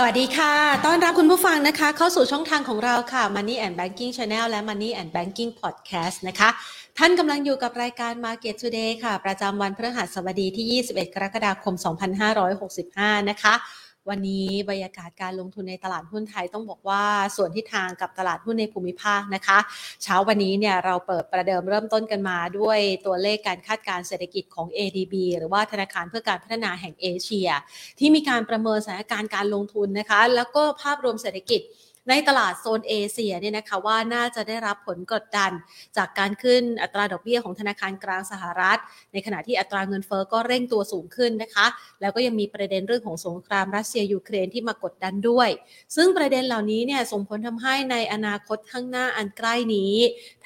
สวัสดีค่ะ ต้อนรับคุณผู้ฟังนะคะ เข้าสู่ช่องทางของเราค่ะ Money and Banking Channel และ Money and Banking Podcast นะคะ ท่านกำลังอยู่กับรายการ Market Today ค่ะ ประจำวันพฤหัสบดีที่ 21 กรกฎาคม 2565 นะคะ วันนี้บรรยากาศการลงทุนในตลาดหุ้นไทยต้องบอกว่าส่วนทิศทางกับตลาดหุ้นในภูมิภาคนะคะ เช้าวันนี้เนี่ยเราเปิดประเดิมเริ่มต้นกันมาด้วยตัวเลขการคาดการเศรษฐกิจของ ADB หรือว่าธนาคารเพื่อการพัฒนาแห่งเอเชีย ที่มีการประเมินสถานการณ์การลงทุนนะคะ แล้วก็ภาพรวมเศรษฐกิจ ในตลาดโซนเอเชียเนี่ยนะคะว่าน่าจะได้รับผลกดดัน จากการขึ้นอัตราดอกเบี้ยของธนาคารกลางสหรัฐ ในขณะที่อัตราเงินเฟอ้อก็เร่งตัวสูงขึ้นนะคะ แล้วก็ยังมีประเด็นเรื่องของสงครามรัสเซียยูเครนที่มากดดันด้วย ซึ่งประเด็นเหล่านี้เนี่ยส่งผลทำให้ในอนาคตข้างหน้าอันใกล้นี้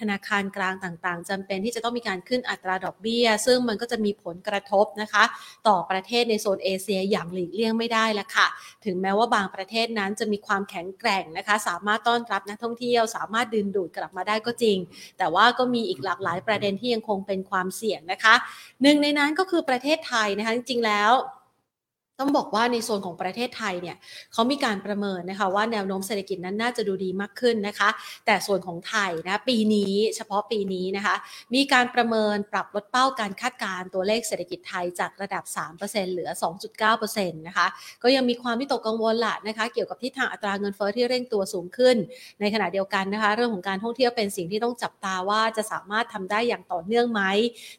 ธนาคารกลางต่างๆจำเป็นที่จะต้องมีการขึ้นอัตราดอกเบี้ย ซึ่งมันก็จะมีผลกระทบนะคะ ต่อประเทศในโซนเอเชียอย่างหลีกเลี่ยงไม่ได้ละค่ะ ถึงแม้ว่าบางประเทศนั้นจะมีความแข็งแกร่งนะคะสามารถต้อนรับนักท่องเที่ยว สามารถดึงดูดกลับมาได้ก็จริง แต่ว่าก็มีอีกหลากหลายประเด็นที่ยังคงเป็นความเสี่ยงนะคะ หนึ่งในนั้นก็คือประเทศไทยนะคะจริงๆแล้ว ต้องบอกว่าในโซนของประเทศไทยเนี่ยเขามีการประเมินนะคะว่าแนวโน้มเศรษฐกิจนั้นน่าจะดูดีมากขึ้นนะคะ แต่ส่วนของไทยนะปีนี้เฉพาะปีนี้นะคะ มีการประเมินปรับลดเป้าการคาดการตัวเลขเศรษฐกิจไทยจากระดับ 3%เหลือ 2.9%นะคะก็ยังมีความวิตกกังวลละนะคะ เกี่ยวกับทิศทางอัตราเงินเฟ้อที่เร่งตัวสูงขึ้น ในขณะเดียวกันนะคะ เรื่องของการท่องเที่ยวเป็นสิ่งที่ต้องจับตาว่าจะสามารถทำได้อย่างต่อเนื่องไหม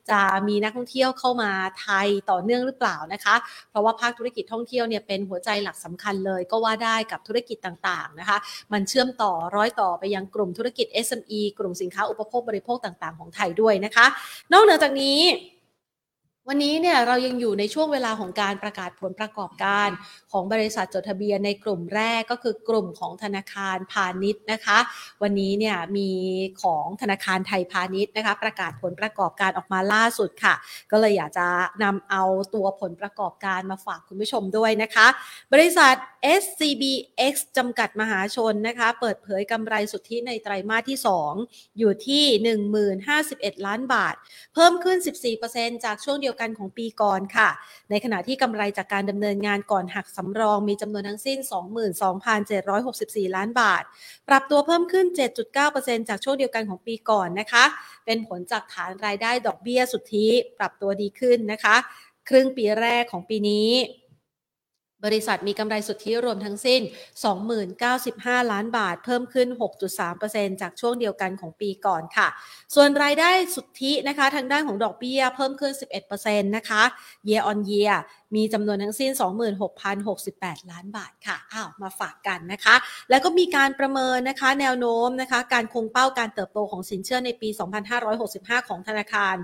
จะมีนักท่องเที่ยวเข้ามาไทยต่อเนื่องหรือเปล่านะคะ เพราะว่าภาคธุรกิจท่องเที่ยวเนี่ยเป็นหัวใจหลักสำคัญเลย ก็ว่าได้กับธุรกิจต่างๆนะคะ มันเชื่อมต่อร้อยต่อไปยังกลุ่มธุรกิจ SME กลุ่มสินค้าอุปโภคบริโภคต่าง ๆ ของไทยด้วยนะคะ นอกเหนือจากนี้ วันนี้เนี่ยเรายังอยู่ในช่วงเวลาของการประกาศผลประกอบการของบริษัทจดทะเบียนในกลุ่มแรกก็คือกลุ่มของธนาคารพาณิชย์นะคะ วันนี้เนี่ยมีของธนาคารไทยพาณิชย์นะคะ ประกาศผลประกอบการออกมาล่าสุดค่ะ ก็เลยอยากจะนำเอาตัวผลประกอบการมาฝากคุณผู้ชมด้วยนะคะ บริษัท SCBX จำกัดมหาชนนะคะ เปิดเผยกำไรสุทธิในไตรมาสที่ 2 อยู่ที่ 1051 ล้านบาท เพิ่มขึ้น 14%จากช่วงเดียวกันของปีก่อนค่ะ ในขณะที่กำไรจากการดำเนินงานก่อนหักสำรองมีจำนวนทั้งสิ้น 22,764 ล้านบาท ปรับตัวเพิ่มขึ้น 7.9%จากช่วงเดียวกันของปีก่อนนะคะ เป็นผลจากฐานรายได้ดอกเบี้ยสุทธิปรับตัวดีขึ้นนะคะ ครึ่งปีแรกของปีนี้ บริษัทมีกำไรสุทธิรวมทั้งสิ้น2095 ล้านบาท เพิ่มขึ้น 6.3%จากช่วงเดียวกันของปีก่อนค่ะ ส่วนรายได้สุทธินะคะ ทางด้านของดอกเบี้ยเพิ่มขึ้น 11%นะคะ year on year มีจำนวนทั้งสิ้น 26,068 ล้านบาทค่ะ อ้าว มาฝากกันนะคะ แล้วก็มีการประเมินนะคะแนวโน้มนะคะ การคงเป้าการเติบโตของสินเชื่อในปี 2565 ของธนาคาร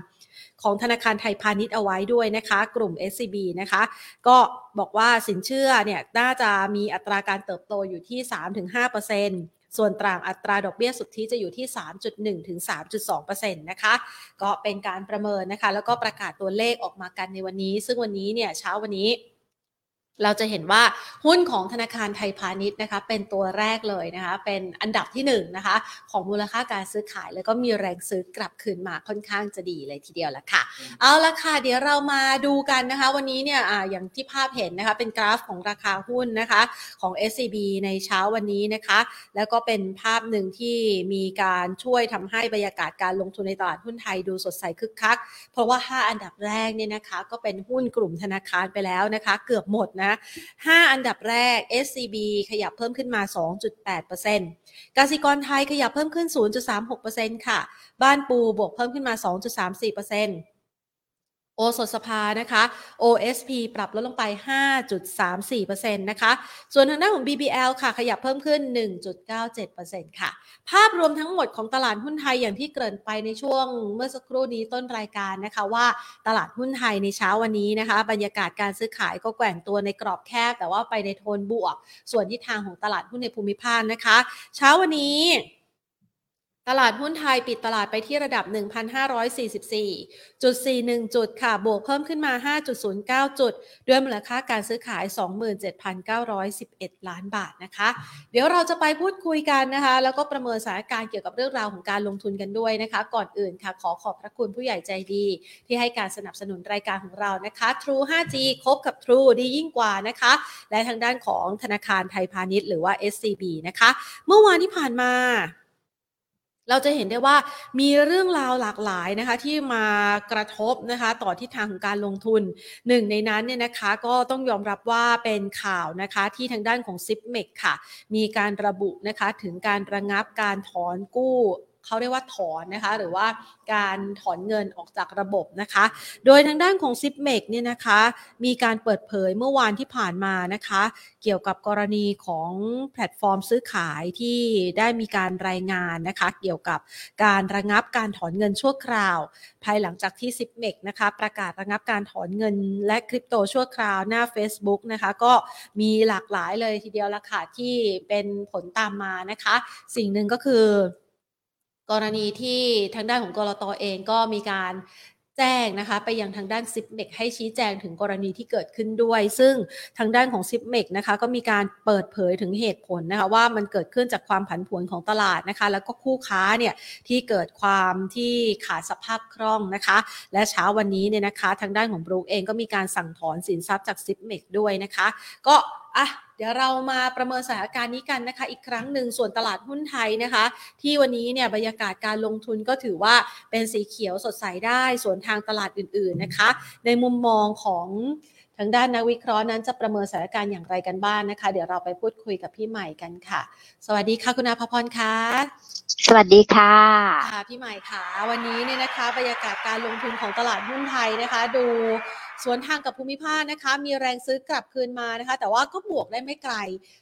ของธนาคารไทยพาณิชย์เอาไว้ด้วยนะคะ กลุ่ม SCB นะคะ ก็บอกว่าสินเชื่อเนี่ยน่าจะมีอัตราการเติบโตอยู่ที่ 3-5%ส่วนต่างอัตราดอกเบี้ยสุทธิจะอยู่ที่ 3.1 ถึง 3.2%นะคะ ก็เป็นการประเมินนะคะ แล้วก็ประกาศตัวเลขออกมากันในวันนี้ ซึ่งวันนี้เนี่ยเช้าวันนี้ เราจะเห็นว่าหุ้นของธนาคารไทยพาณิชย์นะคะเป็นตัวแรกเลยนะคะเป็นอันดับที่1นนะคะของมูลค่าการซื้อขาย แล้วก็มีแรงซื้อกลับคืนมาค่อนข้างจะดีเลยทีเดียวละค่ะ เอาละค่ะ เดี๋ยวเรามาดูกันนะคะ วันนี้เนี่ยออย่างที่ภาพเห็นนะคะเป็นกราฟของราคาหุ้นนะคะของ SCB ในเช้าวันนี้นะคะ แล้วก็เป็นภาพหนึ่งที่มีการช่วยทำให้บรรยากาศการลงทุนในตลาดหุ้นไทยดูสดใสคึกคัก เพราะว่า 5 อันดับแรกเนี่ยนะคะก็เป็นหุ้นกลุ่มธนาคารไปแล้วนะคะ เกือบหมดนะ5 อันดับแรก SCB ขยับเพิ่มขึ้นมา 2.8%กสิกรไทยขยับเพิ่มขึ้น 0.36%ค่ะ บ้านปูบวกเพิ่มขึ้นมา 2.34% โอสถสภานะคะ OSP ปรับลดลงไป 5.34%นะคะ ส่วนทางด้านของ BBL ค่ะ ขยับเพิ่มขึ้น 1.97%ค่ะ ภาพรวมทั้งหมดของตลาดหุ้นไทยอย่างที่เกริ่นไปในช่วงเมื่อสักครู่นี้ต้นรายการนะคะว่าตลาดหุ้นไทยในเช้าวันนี้นะคะ บรรยากาศการซื้อขายก็แกว่งตัวในกรอบแคบแต่ว่าไปในโทนบวก ส่วนทิศทางของตลาดหุ้นในภูมิภาคนะคะ เช้าวันนี้ ตลาดหุ้นไทยปิดตลาดไปที่ระดับ 1,544.41 จุดค่ะ บวกเพิ่มขึ้นมา 5.09 จุด ด้วยมูลค่าการซื้อขาย 27,911 ล้านบาทนะคะ เดี๋ยวเราจะไปพูดคุยกันนะคะ แล้วก็ประเมินสถานการณ์เกี่ยวกับเรื่องราวของการลงทุนกันด้วยนะคะ ก่อนอื่นค่ะขอขอบพระคุณผู้ใหญ่ใจดี ที่ให้การสนับสนุนรายการของเรานะคะ True 5G คบกับ True ดียิ่งกว่านะคะ และทางด้านของธนาคารไทยพาณิชย์หรือว่า SCB นะคะ เมื่อวานที่ผ่านมา เราจะเห็นได้ว่ามีเรื่องราวหลากหลายนะคะที่มากระทบนะคะต่อทิศทางของการลงทุนหนึ่งในนั้นเนี่ยนะคะก็ต้องยอมรับว่าเป็นข่าวนะคะที่ทางด้านของซิปเมกค่ะ มีการระบุนะคะถึงการระงับการถอนกู้ เขาเรียกว่าถอนนะคะหรือว่าการถอนเงินออกจากระบบนะคะ โดยทางด้านของ s i p m e เนี่ยนะคะมีการเปิดเผยเมื่อวานที่ผ่านมานะคะ เกี่ยวกับกรณีของแพลตฟอร์มซื้อขายที่ได้มีการรายงานนะคะ เกี่ยวกับการระงับการถอนเงินชั่วคราว ภายหลังจากที่ s i p m e นะคะประกาศระงับการถอนเงินและคริปโตชั่วคราวหน้า Facebook นะคะก็มีหลากหลายเลยทีเดียวละค่ะที่เป็นผลตามมานะคะ สิ่งหนึ่งก็คือ กรณีที่ทางด้านของกลต.เองก็มีการแจ้งนะคะไปยังทางด้าน Zipmex ให้ชี้แจงถึงกรณีที่เกิดขึ้นด้วย ซึ่งทางด้านของ Zipmex นะคะก็มีการเปิดเผยถึงเหตุผลนะคะว่ามันเกิดขึ้นจากความผันผวนของตลาดนะคะ แล้วก็คู่ค้าเนี่ยที่เกิดความที่ขาดสภาพคล่องนะคะ และเช้าวันนี้เนี่ยนะคะ ทางด้านของ Brooker เองก็มีการสั่งถอนสินทรัพย์จาก Zipmex ด้วยนะคะ ก็อะเดี๋ยวเรามาประเมินสถานการณ์นี้กันนะคะ อีกครั้งหนึ่งส่วนตลาดหุ้นไทยนะคะ ที่วันนี้เนี่ยบรรยากาศการลงทุนก็ถือว่าเป็นสีเขียวสดใสได้ส่วนทางตลาดอื่น ๆนะคะ ในมุมมองของทางด้านนักวิเคราะห์นั้นจะประเมินสถานการณ์อย่างไรกันบ้างนนะคะ เดี๋ยวเราไปพูดคุยกับพี่ใหม่กันค่ะ สวัสดีค่ะคุณอาภพรค่ะสวัสดีค่ะค่ะพี่ใหม่ค่ะ วันนี้เนี่ยนะคะ บรรยากาศการลงทุนของตลาดหุ้นไทยนะคะ ดู สวนทางกับภูมิภาคนะคะ มีแรงซื้อกลับคืนมานะคะ แต่ว่าก็บวกได้ไม่ไกล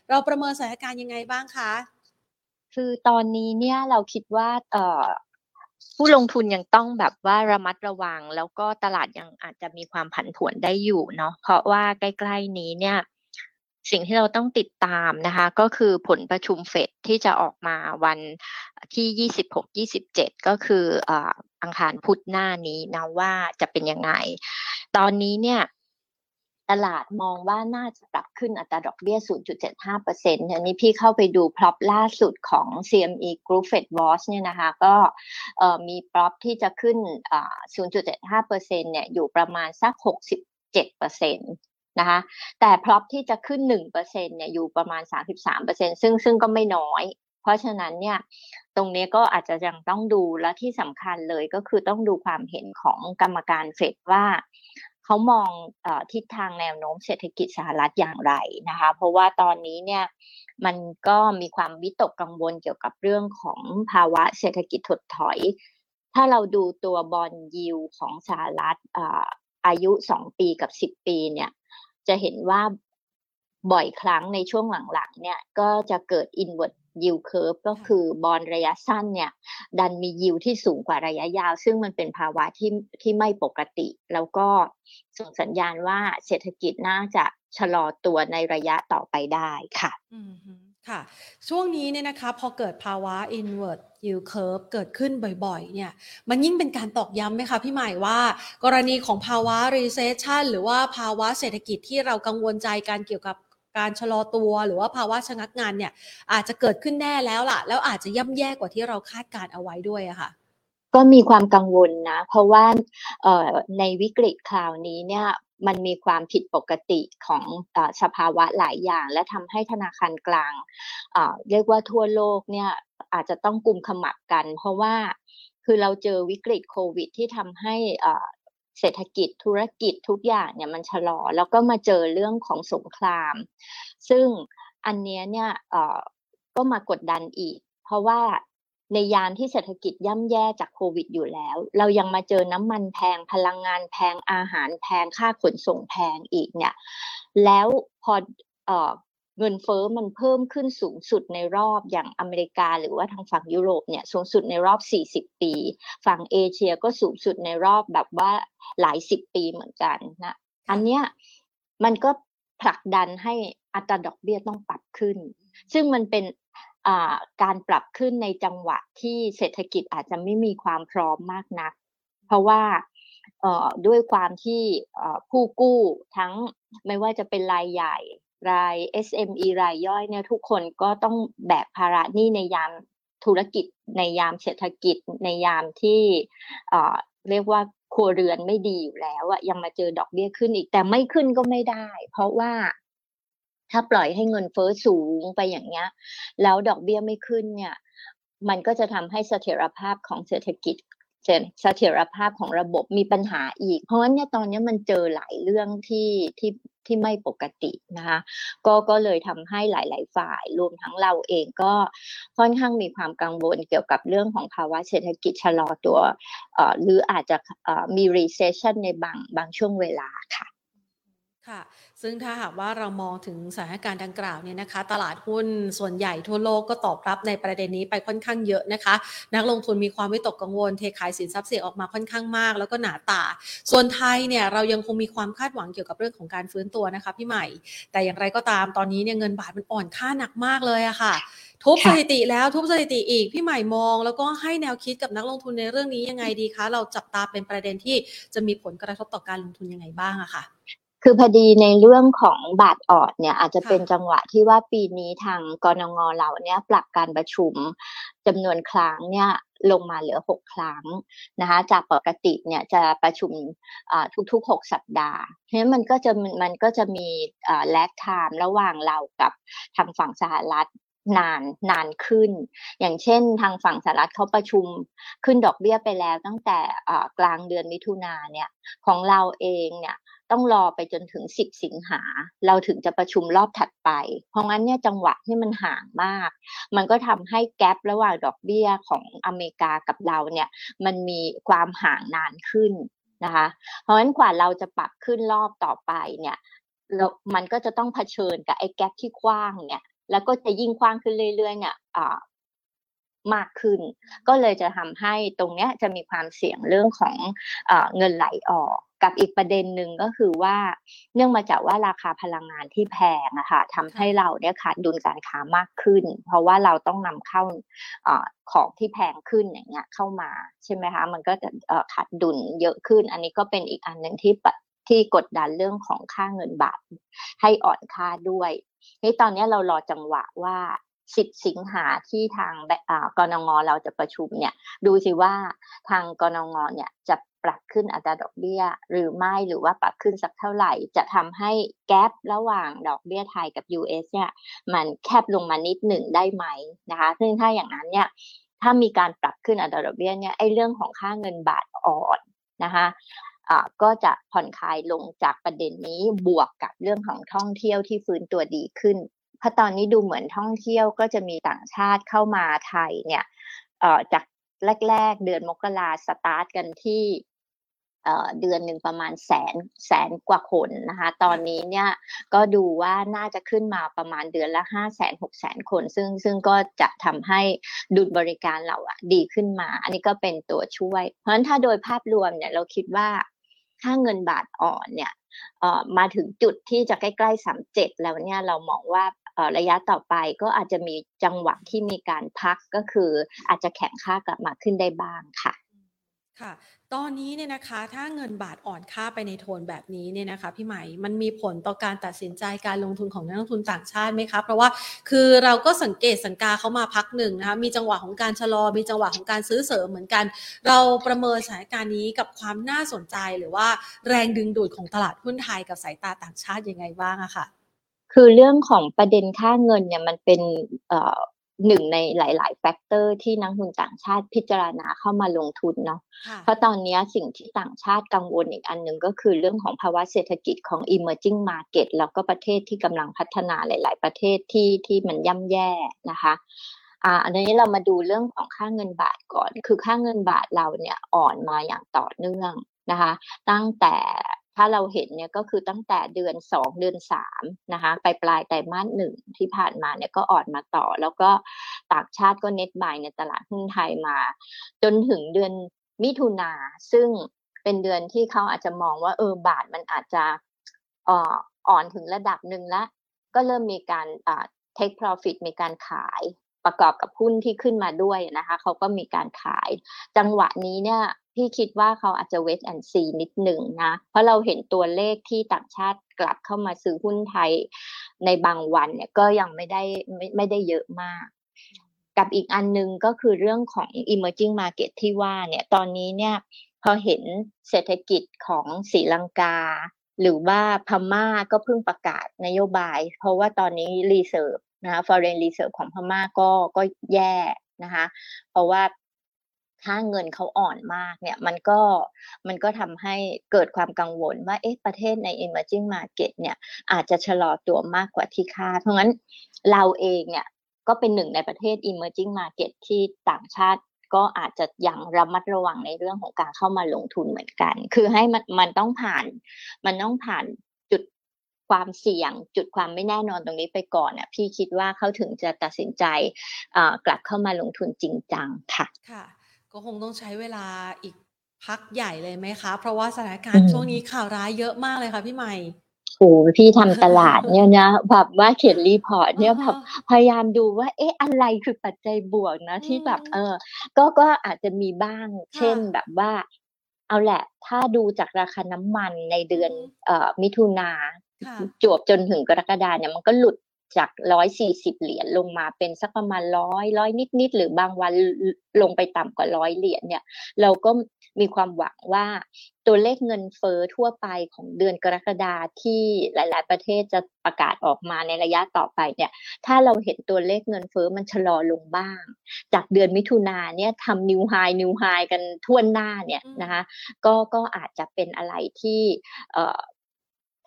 เราประเมินสถานการณ์ยังไงบ้างคะ คือตอนนี้เนี่ยเราคิดว่าเอ่อผู้ลงทุนยังต้องแบบว่าระมัดระวัง แล้วก็ตลาดยังอาจจะมีความผันผวนได้อยู่เนาะเพราะว่าใกล้ ๆ นี้เนี่ย สิ่งที่เราต้องติดตามนะคะ ก็คือผลประชุมเฟดที่จะออกมาวันที่ 26-27 ก็คืออังคารพุธหน้านี้นะว่าจะเป็นยังไง ตอนนี้เนี่ยตลาดมองว่าน่าจะปรับขึ้นอัตราดอกเบี้ย 0.75%อันนี้พี่เข้าไปดู prob ล่าสุดของ CME Group Fed Watch เนี่ยนะคะ ก็มี prob ที่จะขึ้น 0.75%เนี่ยอยู่ประมาณสัก 67%นะคะแต่ prob ที่จะขึ้น 1%เนี่ยอยู่ประมาณ 33%ซึ่งซึ่งก็ไม่น้อย เพราะฉะนั้นเนี่ยตรงนี้ก็อาจจะยังต้องดูและที่สำคัญเลยก็คือต้องดูความเห็นของกรรมการเฟดว่า เขามองอทิศทางแนวโน้มเศรษฐกิจสหรัฐอย่างไรนะคะ เพราะว่าตอนนี้เนี่ยมันก็มีความวิตกกังวลเกี่ยวกับเรื่องของภาวะเศรษฐกิจถดถอย ถ้าเราดูตัวบอลยิวของสหรัฐอายุ 2 ปีกับ 10 ปีเนี่ยจะเห็นว่าบ่อยครั้งในช่วงหลังๆเนี่ยก็จะเกิด inward yield curve ก็คือบอลระยะสั้นเนี่ยดันมียิวที่สูงกว่าระยะยาว ซึ่งมันเป็นภาวะที่ที่ไม่ปกติ แล้วก็ส่งสัญญาณว่าเศรษฐกิจน่าจะชะลอตัวในระยะต่อไปได้ค่ะค่ะ ช่วงนี้เนี่ยนะคะพอเกิดภาวะ inward yield curve เกิดขึ้นบ่อยๆ เนี่ย มันยิ่งเป็นการตอกย้ำไหมคะพี่ใหม่ว่า กรณีของภาวะ recession หรือว่าภาวะเศรษฐกิจที่เรากังวลใจการเกี่ยวกับ การชะลอตัวหรือว่าภาวะชะงักงานเนี่ย อาจจะเกิดขึ้นแน่แล้วล่ะ แล้วอาจจะย่ำแย่กว่าที่เราคาดการเอาไว้ด้วยอะค่ะก็มีความกังวลนะ เพราะว่าในวิกฤตคราวนี้เนี่ยมันมีความผิดปกติของอสภาวะหลายอย่าง และทำให้ธนาคารกลางเรียกว่าทั่วโลกเนี่ยอาจจะต้องกลุ่มขมับกัน เพราะว่าคือเราเจอวิกฤตโควิดที่ทำให้ เศรษฐกิจธุรกิจทุกอย่างเนี่ยมันชะลอ แล้วก็มาเจอเรื่องของสงคราม ซึ่งอันนี้เนี่ยก็มากดดันอีก เพราะว่าในยามที่เศรษฐกิจย่ำแย่จากโควิดอยู่แล้ว เรายังมาเจอน้ำมันแพงพลังงานแพงอาหารแพงค่าขนส่งแพงอีกเนี่ย แล้วพอ เงินเฟอ้อมันเพิ่มขึ้นสูงสุดในรอบอย่างอเมริกา หรือว่าทางฝั่งยุโรปเนี่ยสูงสุดในรอบ 40 ปี ฝั่งเอเชียก็สูงสุดในรอบแบบว่าหลายสิบปีเหมือนกันนะอันเนี้ยมันก็ผลักดันให้อัตราดอกเบี้ยต้องปรับขึ้น ซึ่งมันเป็นการปรับขึ้นในจังหวะที่เศรษฐกิจอาจจะไม่มีความพร้อมมากนัก เพราะว่าด้วยความที่ผู้กู้ทั้งไม่ว่าจะเป็นรายใหญ่ ราย SME รายย่อยเนี่ยทุกคนก็ต้องแบกภาระหนี้ในยามธุรกิจ ในยามเศรษฐกิจ ในยามที่เรียกว่าครัวเรือนไม่ดีอยู่แล้วอะยังมาเจอดอกเบี้ยขึ้นอีกแต่ไม่ขึ้นก็ไม่ได้ เพราะว่าถ้าปล่อยให้เงินเฟ้อสูงไปอย่างเงี้ย แล้วดอกเบี้ยไม่ขึ้นเนี่ย มันก็จะทำให้เสถียรภาพของเศรษฐกิจ เสถียรภาพของระบบมีปัญหาอีก เพราะว่าเนี่ยตอนนี้มันเจอหลายเรื่องที่ที่ที่ไม่ปกตินะคะก็ก็เลยทำให้หลาย ๆ ฝ่ายรวมทั้งเราเองก็ค่อนข้างมีความกังวลเกี่ยวกับเรื่องของภาวะเศรษฐกิจชะลอตัวหรืออาจจะมี recession ในบางบางช่วงเวลาค่ะ ค่ะ ซึ่งถ้าหากว่าเรามองถึงสถานการณ์ดังกล่าวเนี่ยนะคะ ตลาดหุ้นส่วนใหญ่ทั่วโลกก็ตอบรับในประเด็นนี้ไปค่อนข้างเยอะนะคะ นักลงทุนมีความวิตกกังวลเทขายสินทรัพย์เสี่ยงออกมาค่อนข้างมาก แล้วก็หนาตา ส่วนไทยเนี่ยเรายังคงมีความคาดหวังเกี่ยวกับเรื่องของการฟื้นตัวนะคะพี่ใหม่ แต่อย่างไรก็ตามตอนนี้เนี่ยเงินบาทมันอ่อนค่าหนักมากเลยอะค่ะ ทุบสถิติแล้วทุบสถิติอีกพี่ใหม่มอง แล้วก็ให้แนวคิดกับนักลงทุนในเรื่องนี้ยังไงดีคะ เราจับตาเป็นประเด็นที่จะมีผลกระทบต่อการลงทุนยังไงบ้างอะค่ะ คือพอดีในเรื่องของบาทออดเนี่ยอาจจะเป็นจังหวะที่ว่าปีนี้ทางกรงงเราเนี่ยปรับการประชุมจำนวนครั้งเนี่ยลงมาเหลือ 6 ครั้งนะคะจากปกติเนี่ยจะประชุมทุกๆ 6 สัปดาห์ เพราะฉะนั้นมันก็จะมันก็จะมีแลกไทม์ระหว่างเรากับทางฝั่งสหรัฐนานนานขึ้น อย่างเช่น ทางฝั่งสหรัฐเขาประชุมขึ้นดอกเบี้ยไปแล้วตั้งแต่กลางเดือนมิถุนาเนี่ยของเราเองเนี่ย ต้องรอไปจนถึง 10 สิงหา เราถึงจะประชุมรอบถัดไป เพราะงั้นเนี่ยจังหวะที่มันห่างมาก มันก็ทำให้แกลบระหว่างดอกเบี้ยของอเมริกากับเราเนี่ยมันมีความห่างนานขึ้นนะคะ เพราะฉะนั้นกว่าเราจะปรับขึ้นรอบต่อไปเนี่ยมันก็จะต้องเผชิญกับไอ้แกลบที่กว้างเนี่ย แล้วก็จะยิ่งกว้างขึ้นเรื่อยๆเนี่ยมากขึ้น ก็เลยจะทำให้ตรงนี้จะมีความเสี่ยงเรื่องของอเงินไหลออก กับอีกประเด็นหนึ่งก็คือว่า เนื่องมาจากว่าราคาพลังงานที่แพงอะค่ะทำให้เราเนี่ยขาดดุลการค้ามากขึ้น เพราะว่าเราต้องนำเข้าอของที่แพงขึ้นอย่างเงี้ยเข้ามาใช่ไหมคะมันก็จะขาดดุลเยอะขึ้น อันนี้ก็เป็นอีกอันหนึ่งที่ที่กดดันเรื่องของค่าเงินบาทให้อ่อนค่าด้วยนี่ตอนนี้เรารอจังหวะว่าสิบสิงหาที่ทางกนงเราจะประชุมเนี่ย ดูสิว่าทางกนงเนี่ยจะ ปรับขึ้นอัตราดอกเบี้ย หรือไม่หรือว่าปรับขึ้นสักเท่าไหร่ จะทำให้แกลบระหว่างดอกเบี้ยไทยกับ US เนี่ยมันแคบลงมานิดหนึ่งได้ไหมนะคะ ซึ่งถ้าอย่างนั้นเนี่ยถ้ามีการปรับขึ้นอัตราดอกเบี้ยเนี่ยไอ้เรื่องของค่าเงินบาทอ่อนนะคะก็จะผ่อนคลายลงจากประเด็นนี้บวกกับเรื่องของท่องเที่ยวที่ฟื้นตัวดีขึ้นเพราะตอนนี้ดูเหมือนท่องเที่ยวก็จะมีต่างชาติเข้ามาไทยเนี่ยจาก แรก ๆ เดือนมกราสตาร์ทกันที่เดือนหนึ่งประมาณแสนแสนกว่าคนนะคะ ตอนนี้เนี่ยก็ดูว่าน่าจะขึ้นมาประมาณเดือนละห้าแสนหกแสนคน ซึ่งซึ่งก็จะทำให้ดุลบริการเราอะดีขึ้นมา อันนี้ก็เป็นตัวช่วย เพราะฉะนั้นถ้าโดยภาพรวมเนี่ยเราคิดว่าค่าเงินบาทอ่อนเนี่ยมาถึงจุดที่จะใกล้ๆสามเจ็ดแล้วเนี่ยเรามองว่า ระยะต่อไปก็อาจจะมีจังหวะที่มีการพักก็คืออาจจะแข็งค่ากลับมาขึ้นได้บ้างค่ะค่ะ ตอนนี้เนี่ยนะคะถ้าเงินบาทอ่อนค่าไปในโทนแบบนี้เนี่ยนะคะพี่ใหม่มันมีผลต่อการตัดสินใจการลงทุนของนักลงทุนต่างชาติไหมคะเพราะว่าคือเราก็สังเกตสังกาเขามาพักหนึ่งนะคะมีจังหวะของการชะลอ มีจังหวะของการซื้อเสริมเหมือนกัน เราประเมินสถานการณ์นี้กับความน่าสนใจหรือว่าแรงดึงดูดของตลาดหุ้นไทยกับสายตาต่างชาติยังไงบ้างอะคะ่ะ คือเรื่องของประเด็นค่าเงินเนี่ยมันเป็นหนึ่งในหลาย ๆ แฟกเตอร์ที่นักทุนต่างชาติพิจารณาเข้ามาลงทุนเนาะ เพราะตอนนี้สิ่งที่ต่างชาติกังวลอีกอันหนึ่งก็คือเรื่องของภาวะเศรษฐกิจของ emerging market แล้วก็ประเทศที่กำลังพัฒนาหลาย ๆ ประเทศที่ที่มันย่ำแย่นะคะอ่าอันนี้เรามาดูเรื่องของค่าเงินบาทก่อน คือค่าเงินบาทเราเนี่ยอ่อนมาอย่างต่อเนื่องนะคะ ตั้งแต่ ถ้าเราเห็นเนี่ยก็คือตั้งแต่เดือนสองเดือนสามนะคะไปปลายไตรมาสหนึ่งที่ผ่านมาเนี่ยก็อ่อนมาต่อ แล้วก็ต่างชาติก็เน็ตบายในตลาดหุ้นไทยมา จนถึงเดือนมิถุนาซึ่งเป็นเดือนที่เขาอาจจะมองว่าเออบาทมันอาจจะอ่อนถึงระดับหนึ่งแล้วก็เริ่มมีการ take profit มีการขาย ประกอบกับหุ้นที่ขึ้นมาด้วยนะคะเขาก็มีการขาย จังหวะนี้เนี่ยพี่คิดว่าเขาอาจจะ wait and see นิดหนึ่งนะ เพราะเราเห็นตัวเลขที่ต่างชาติกลับเข้ามาซื้อหุ้นไทยในบางวันเนี่ยก็ยังไม่ได้ไม่ไม่ได้เยอะมาก กับอีกอันนึงก็คือเรื่องของ emerging market ที่ว่าเนี่ยตอนนี้เนี่ยพอเห็นเศรษฐกิจของศรีลังกา หรือว่าพม่าก็เพิ่งประกาศนโยบาย เพราะว่าตอนนี้ reserve นะคะ foreign reserve ของพม่าก็ก็แย่นะคะ เพราะว่าถ้าเงินเขาอ่อนมากเนี่ยมันก็มันก็ทำให้เกิดความกังวลว่าเอ๊ะประเทศใน emerging market เนี่ยอาจจะชะลอตัวมากกว่าที่คาดเพราะงั้นเราเองเนี่ยก็เป็นหนึ่งในประเทศ emerging market ที่ต่างชาติก็อาจจะยังระมัดระวังในเรื่องของการเข้ามาลงทุนเหมือนกัน คือให้มันมันต้องผ่าน มันต้องผ่าน ความเสี่ยงจุดความไม่แน่นอนตรงนี้ไปก่อนน่ะพี่คิดว่าเขาถึงจะตัดสินใจกลับเข้ามาลงทุนจริงจังค่ะค่ะ ก็คงต้องใช้เวลาอีกพักใหญ่เลยไหมคะ เพราะว่าสถานการณ์ช่วงนี้ข่าวร้ายเยอะมากเลยค่ะพี่ใหม่โอ้พี่ทำตลาดเนี่ยนะแบบว่าเขียนรีพอร์ตเนี่ยแบบพยายามดูว่า เอ๊ะอะไรคือปัจจัยบวกนะที่แบบเออ ก็ก็อาจจะมีบ้าง เช่นแบบว่า เอาแหละ ถ้าดูจากราคาน้ำมันในเดือนเอ่อมิถุนา จวบจนถึงกรกฎาเนี่ยมันก็หลุดจากร้อยสี่สิบเหรียญลงมาเป็นสักประมาณร้อยร้อยนิดๆหรือบางวันลงไปต่ำกว่าร้อยเหรียญเนี่ย เราก็มีความหวังว่าตัวเลขเงินเฟอ้อทั่วไปของเดือนกรกฎาที่หลาย ๆ ประเทศจะประกาศออกมาในระยะต่อไปเนี่ย ถ้าเราเห็นตัวเลขเงินเฟอ้อมันชะลอลงบ้าง จากเดือนมิถุนาเนี่ยทำนิวไฮนิวไฮกันทั่วหน้าเนี่ยนะคะ ก็ก็อาจจะเป็นอะไรที่เอ่อ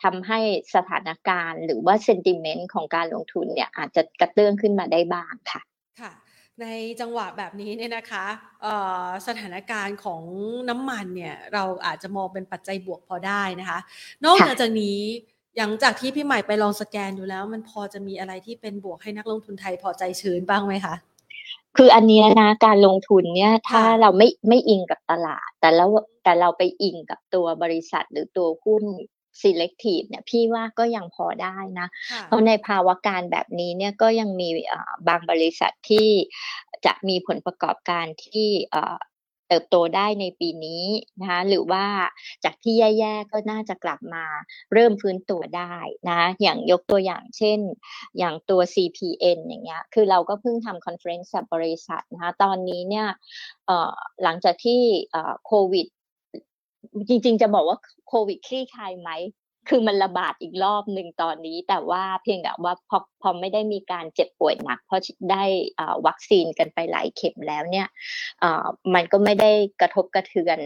ทำให้สถานการณ์หรือว่าเซนติเมนต์ของการลงทุนเนี่ยอาจจะกระเตื้องขึ้นมาได้บ้างค่ะ ค่ะในจังหวะแบบนี้เนี่ยนะคะสถานการณ์ของน้ำมันเนี่ยเราอาจจะมองเป็นปัจจัยบวกพอได้นะคะ นอกจากนี้หลังจากที่พี่ใหม่ไปลองสแกนดูแล้ว มันพอจะมีอะไรที่เป็นบวกให้นักลงทุนไทยพอใจชื้นบ้างไหมคะคืออันนี้นะการลงทุนเนี่ยถ้าเราไม่ไม่อิงกับตลาด แต่แล้วแต่เราไปอิงกับตัวบริษัทหรือตัวหุ้น selective เนี่ยพี่ว่าก็ยังพอได้นะ เพราะในภาวการณ์แบบนี้เนี่ยก็ยังมีบางบริษัทที่จะมีผลประกอบการที่เติบโตได้ในปีนี้นะคะหรือว่าจากที่แย่ๆก็น่าจะกลับมาเริ่มฟื้นตัวได้นะอย่างยกตัวอย่างเช่น อย่างตัว CPN อย่างเงี้ยคือเราก็เพิ่งทำ conference กับบริษัทนะคะตอนนี้เนี่ยหลังจากที่โควิด จริงๆ จะบอกว่าโควิดคลี่คลายไหมคือมันระบาดอีกรอบหนึ่งตอนนี้ แต่ว่าเพียงแต่ว่าพอพอไม่ได้มีการเจ็บป่วยหนัก เพราะได้วัคซีนกันไปหลายเข็มแล้วเนี่ยมันก็ไม่ได้กระทบกระเทือน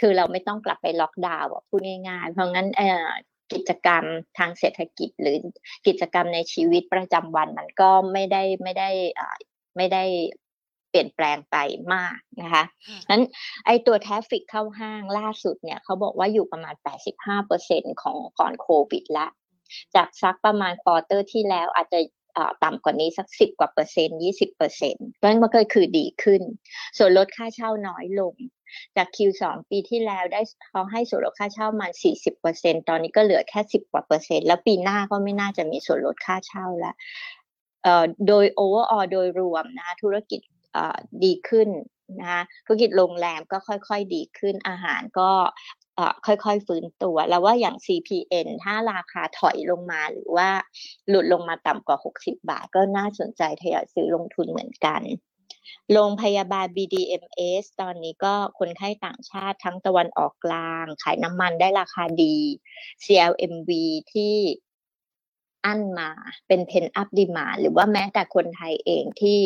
คือเราไม่ต้องกลับไปล็อกดาวน์พูดง่ายๆ เพราะงั้นกิจกรรมทางเศรษฐกิจหรือกิจกรรมในชีวิตประจำวันมันก็ไม่ได้ไม่ได้ไม่ได้ เปลี่ยนแปลงไปมากนะคะนั้นไอตัว traffic เข้าห้างล่าสุดเนี่ยเขาบอกว่าอยู่ประมาณ 85%ของก่อนโควิดละ จากซักประมาณ quarter ที่แล้วอาจจะต่ำกว่านี้สักสิบกว่าเปอร์เซ็นต์ยี่สิบเปอร์เซ็นต์เพราะนั้นมันก็คือดีขึ้น ส่วนลดค่าเช่าน้อยลง จาก Q2 ปีที่แล้วได้เขาให้ส่วนลดค่าเช่ามาสี่สิบเปอร์เซ็นต์ตอนนี้ก็เหลือแค่สิบกว่าเปอร์เซ็นต์แล้วปีหน้าก็ไม่น่าจะมีส่วนลดค่าเช่าแล้วโดย overall โดยรวมนะธุรกิจ ดีขึ้นนะคะธุรกิจโรงแรมก็ค่อยๆดีขึ้นอาหารก็ค่อยๆฟื้นตัว แล้วว่าอย่าง CPN ถ้าราคาถอยลงมาหรือว่าหลุดลงมาต่ำกว่า 60 บาท ก็น่าสนใจทยอยซื้อลงทุนเหมือนกันโรงพยาบาล BDMS ตอนนี้ก็คนไข้ต่างชาติทั้งตะวันออกกลาง ขายน้ำมันได้ราคาดี CLMV ที่อั้นมาเป็นเพนอัพดีมา หรือว่าแม้แต่คนไทยเองที่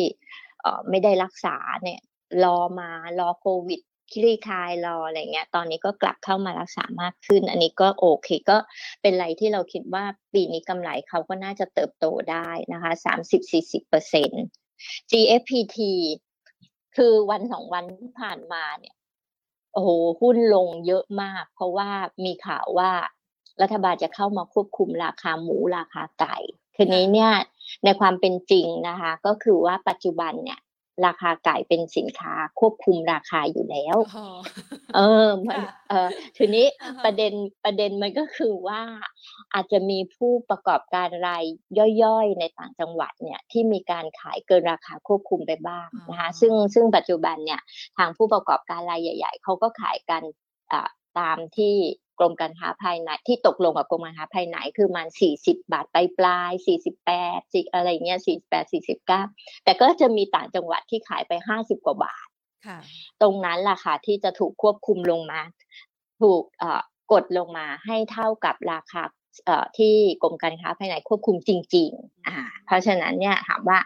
ไม่ได้รักษาเนี่ยรอมารอโควิดคลี่คลายรออะไรเงี้ย ตอนนี้ก็กลับเข้ามารักษามากขึ้น อันนี้ก็โอเคก็เป็นอะไรที่เราคิดว่าปีนี้กำไรเขาก็น่าจะเติบโตได้นะคะสามสิบสี่สิบเปอร์เซ็นต์ GFPT คือวันสองวันที่ผ่านมาเนี่ย โอ้โหหุ้นลงเยอะมาก เพราะว่ามีข่าวว่ารัฐบาลจะเข้ามาควบคุมราคาหมูราคาไก่ทีนี้เนี่ย ในความเป็นจริงนะคะ ก็คือว่าปัจจุบันเนี่ย ราคาไก่เป็นสินค้าควบคุมราคาอยู่แล้ว เออมันเออทีนี้ประเด็นประเด็นมันก็คือว่า อาจจะมีผู้ประกอบการรายย่อยๆ ในต่างจังหวัดเนี่ยที่มีการขายเกินราคาควบคุมไปบ้างนะคะ ซึ่งซึ่งปัจจุบันเนี่ยทางผู้ประกอบการรายใหญ่ ๆเขาก็ขายกันตามที่ กรมการค้าภายในที่ตกลงกับกรมการค้าภายในคือมันสี่สิบบาทปลายปลายสี่สิบแปดสิอะไรเงี้ยสี่แปดสี่สิบเก้าแต่ก็จะมีต่างจังหวัดที่ขายไปห้าสิบกว่าบาทตรงนั้นล่ะค่ะที่จะถูกควบคุมลงมา ถูกกดลงมาให้เท่ากับราคาที่กรมการค้าภายในควบคุมจริงๆอ่าเพราะฉะนั้นเนี่ยถามว่า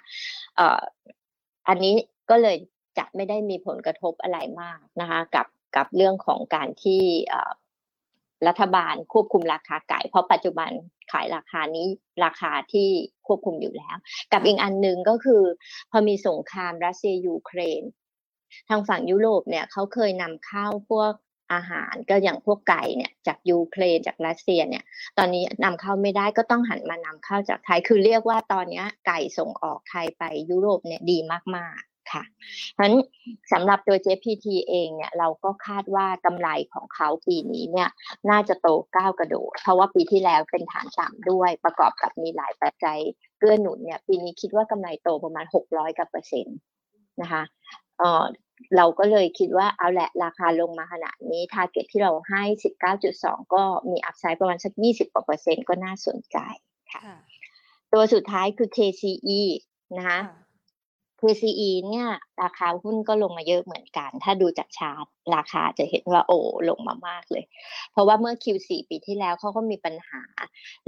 อันนี้ก็เลยจะไม่ได้มีผลกระทบอะไรมากนะคะ กับกับเรื่องของการที่ รัฐบาลควบคุมราคาไก่ เพราะปัจจุบันขายราคานี้ราคาที่ควบคุมอยู่แล้ว กับอีกอันหนึ่งก็คือ พอมีสงครามรัสเซียยูเครน ทางฝั่งยุโรปเนี่ยเขาเคยนำเข้าพวกอาหารก็อย่างพวกไก่เนี่ยจากยูเครนจากรัสเซียเนี่ย ตอนนี้นำเข้าไม่ได้ก็ต้องหันมานำเข้าจากไทย คือเรียกว่าตอนนี้ไก่ส่งออกไทยไปยุโรปเนี่ยดีมาก ค่ะเพราะฉะนั้นสำหรับตัว GFPT เองเนี่ยเราก็คาดว่ากำไรของเขาปีนี้เนี่ยน่าจะโตก้าวกระโดด เพราะว่าปีที่แล้วเป็นฐานต่ำด้วย ประกอบกับมีหลายปัจจัยเกื้อหนุนเนี่ยปีนี้คิดว่ากำไรโตประมาณ 600กว่าเปอร์เซ็นต์นะคะเออเราก็เลยคิดว่าเอาแหละราคาลงมาขนาดนี้ target ที่เราให้ 19.2 ก็มี upside ประมาณสัก 20กว่าเปอร์เซ็นต์ก็น่าสนใจค่ะ ตัวสุดท้ายคือ KCE นะคะ KCE เนี่ยราคาหุ้นก็ลงมาเยอะเหมือนกัน ถ้าดูจากชาร์ตราคาจะเห็นว่าโอ้ลงมามากเลย เพราะว่าเมื่อ Q4 ปีที่แล้วเขาก็มีปัญหา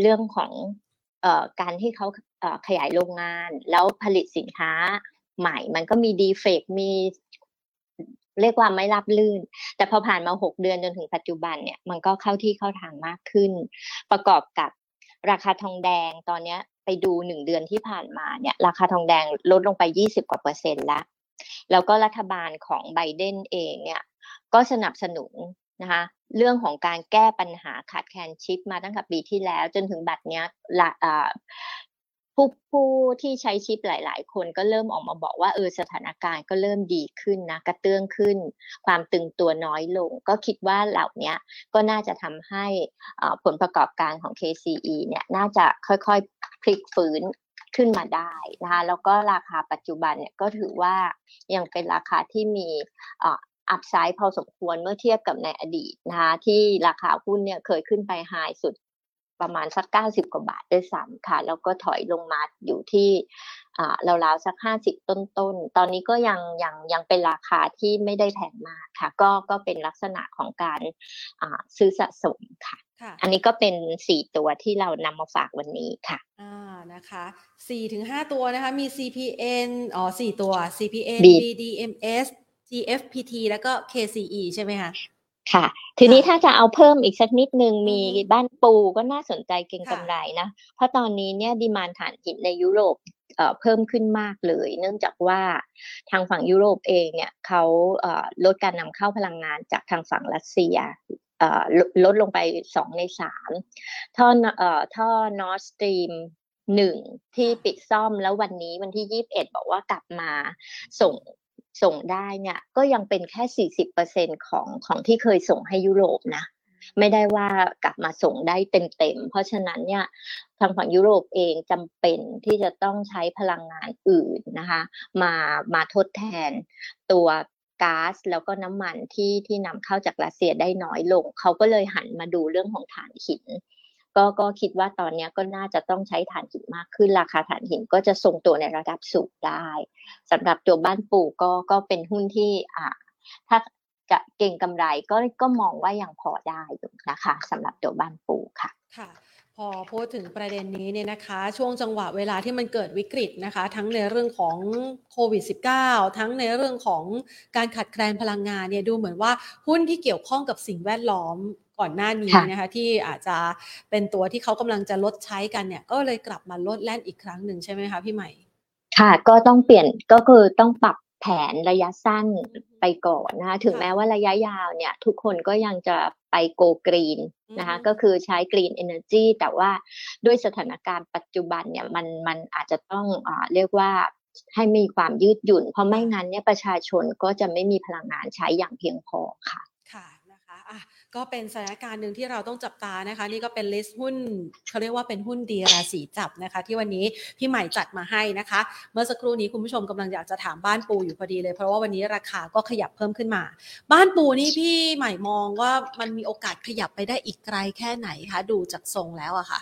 เรื่องของเอ่อการที่เขาเอ่อขยายโรงงาน แล้วผลิตสินค้าใหม่ มันก็มีดีเฟกมีเรียกว่าไม่รับลื่น แต่พอผ่านมาหกเดือนจนถึงปัจจุบันเนี่ยมันก็เข้าที่เข้าทางมากขึ้น ประกอบกับราคาทองแดงตอนนี้ ไปดูหนึ่งเดือนที่ผ่านมาเนี่ยราคาทองแดงลดลงไปยี่สิบกว่าเปอร์เซ็นต์แล้วแล้วก็รัฐบาลของไบเดนเองเนี่ยก็สนับสนุนนะคะเรื่องของการแก้ปัญหาขาดแคลนชิปมาตั้งแต่ปีที่แล้ว จนถึงบัดเนี้ย ผู้ผู้ที่ใช้ชิปหลาย ๆ คนก็เริ่มออกมาบอกว่าเออสถานการณ์ก็เริ่มดีขึ้นนะกระเตื้องขึ้น ความตึงตัวน้อยลง ก็คิดว่าเหล่านี้ก็น่าจะทำให้ผลประกอบการของ KCE เนี่ยน่าจะค่อยๆพลิกฟื้นขึ้นมาได้นะคะแล้วก็ราคาปัจจุบันเนี่ยก็ถือว่ายังเป็นราคาที่มีอัพไซด์พอสมควรเมื่อเทียบกับในอดีตนะคะที่ราคาหุ้นเนี่ยเคยขึ้นไปไฮสุด ประมาณสักเก้าสิบกว่าบาทด้วยซ้ำค่ะ แล้วก็ถอยลงมาอยู่ที่ราวๆสักห้าสิบต้นๆตตอนนี้ก็ยังยังยังเป็นราคาที่ไม่ได้แพงมากค่ะ ก็ก็เป็นลักษณะของการซื้อสะสมค่ะ อันนี้ก็เป็นสี่ตัวที่เรานำมาฝากวันนี้ค่ะอ่านะคะสี่ถึงห้าตัวนะคะ มี CPN อ๋อสี่ตัว CPN BDMs GFPT แล้วก็ KCE ใช่ไหไหมคะ ค่ะ ทีนี้ถ้าจะเอาเพิ่มอีกสักนิดนึงมีบ้านปูก็น่าสนใจเก่งกำไรนะ เพราะตอนนี้เนี่ยดีมานฐานหินในยุโรปเพิ่มขึ้นมากเลย เนื่องจากว่าทางฝั่งยุโรปเองเนี่ยเขาลดการนำเข้าพลังงานจากทางฝั่งรัสเซียลดลงไปสองในสามท่อท่อ Nord Stream หนึ่งที่ปิดซ่อมแล้ววันนี้วันที่ยี่บเอ็ดบอกว่ากลับมาส่ง ส่งได้เนี่ยก็ยังเป็นแค่ 40%ของของที่เคยส่งให้ยุโรปนะ ไม่ได้ว่ากลับมาส่งได้เต็มๆ เพราะฉะนั้นเนี่ยทางฝั่งยุโรปเองจำเป็นที่จะต้องใช้พลังงานอื่นนะคะมามาทดแทนตัวก๊าซแล้วก็น้ำมันที่ที่นำเข้าจากรัสเซียได้น้อยลง เขาก็เลยหันมาดูเรื่องของถ่านหิน ก็ก็คิดว่าตอนนี้ก็น่าจะต้องใช้ถ่านหินมากขึ้น ราคาถ่านหินก็จะทรงตัวในระดับสูงได้สำหรับตัวบ้านปู่ก็ก็เป็นหุ้นที่อ่าถ้าจะเก่งกำไรก็ก็มองว่ายังพอได้อยู่นะคะสำหรับตัวบ้านปู่ค่ะค่ะพอพูดถึงประเด็นนี้เนี่ยนะคะ ช่วงจังหวะเวลาที่มันเกิดวิกฤตนะคะ ทั้งในเรื่องของโควิด -19 ทั้งในเรื่องของการขาดแคลนพลังงานเนี่ยดูเหมือนว่าหุ้นที่เกี่ยวข้องกับสิ่งแวดล้อม ก่อนหน้านี้นะคะที่อาจจะเป็นตัวที่เขากำลังจะลดใช้กันเนี่ย ก็เลยกลับมาโลดแล่นอีกครั้งหนึ่งใช่ไหมคะพี่ใหม่ ค่ะ ก็ต้องเปลี่ยนก็คือต้องปรับแผนระยะสั้นไปก่อนนะคะถึงแม้ว่าระยะยาวเนี่ย ทุกคนก็ยังจะไป go green นะคะก็คือใช้ green energy แต่ว่าด้วยสถานการณ์ปัจจุบันเนี่ยมันมันอาจจะต้องอ่าเรียกว่าให้มีความยืดหยุ่น เพราะไม่งั้นเนี่ยประชาชนก็จะไม่มีพลังงานใช้อย่างเพียงพอค่ะค่ะ อะก็เป็นสถานการณ์หนึ่งที่เราต้องจับตานะคะ นี่ก็เป็นลิสต์หุ้นเขาเรียกว่าเป็นหุ้นดีราศีจับนะคะ ที่วันนี้พี่ใหม่จัดมาให้นะคะ เมื่อสักครู่นี้คุณผู้ชมกำลังอยากจะถามบ้านปูอยู่พอดีเลย เพราะว่าวันนี้ราคาก็ขยับเพิ่มขึ้นมา บ้านปูนี่พี่ใหม่มองว่ามันมีโอกาสขยับไปได้อีกไกลแค่ไหนคะดูจากทรงแล้วอะค่ะ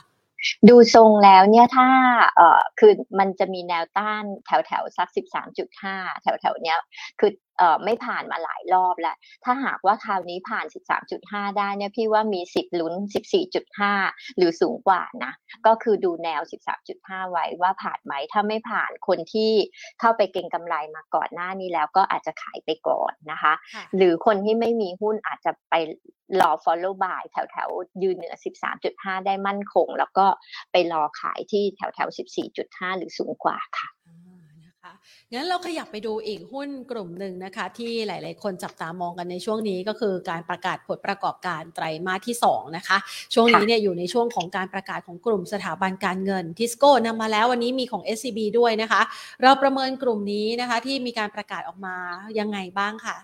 ดูทรงแล้วเนี่ยถ้าเอ่อคือมันจะมีแนวต้านแถวแถวสักสิบสามจุดห้าแถวแถวเนี้ยคือ ไม่ผ่านมาหลายรอบแล้ว ถ้าหากว่าคราวนี้ผ่าน 13.5 ได้เนี่ยพี่ว่ามีสิทธิ์ลุ้น 14.5 หรือสูงกว่านะ ก็คือดูแนว 13.5 ไว้ว่าผ่านไหม ถ้าไม่ผ่านคนที่เข้าไปเก็งกำไรมาก่อนหน้านี้แล้วก็อาจจะขายไปก่อนนะคะค่ะหรือคนที่ไม่มีหุ้นอาจจะไปรอ follow buy แถวแถวๆยืนเหนือ 13.5 ได้มั่นคง แล้วก็ไปรอขายที่แถวแถวๆ14.5 หรือสูงกว่าค่ะอ่า นะคะงั้นเราขยับไปดูอีกหุ้นกลุ่มหนึ่งนะคะ ที่หลาย ๆ คนจับตามองกันในช่วงนี้ก็คือการประกาศผลประกอบการไตรมาสที่ 2 นะคะ ช่วงนี้เนี่ยอยู่ในช่วงของการประกาศของกลุ่มสถาบันการเงินทิสโก้นำมาแล้ววันนี้มีของ SCB ด้วยนะคะ เราประเมินกลุ่มนี้นะคะ ที่มีการประกาศออกมายังไงบ้างค่ะ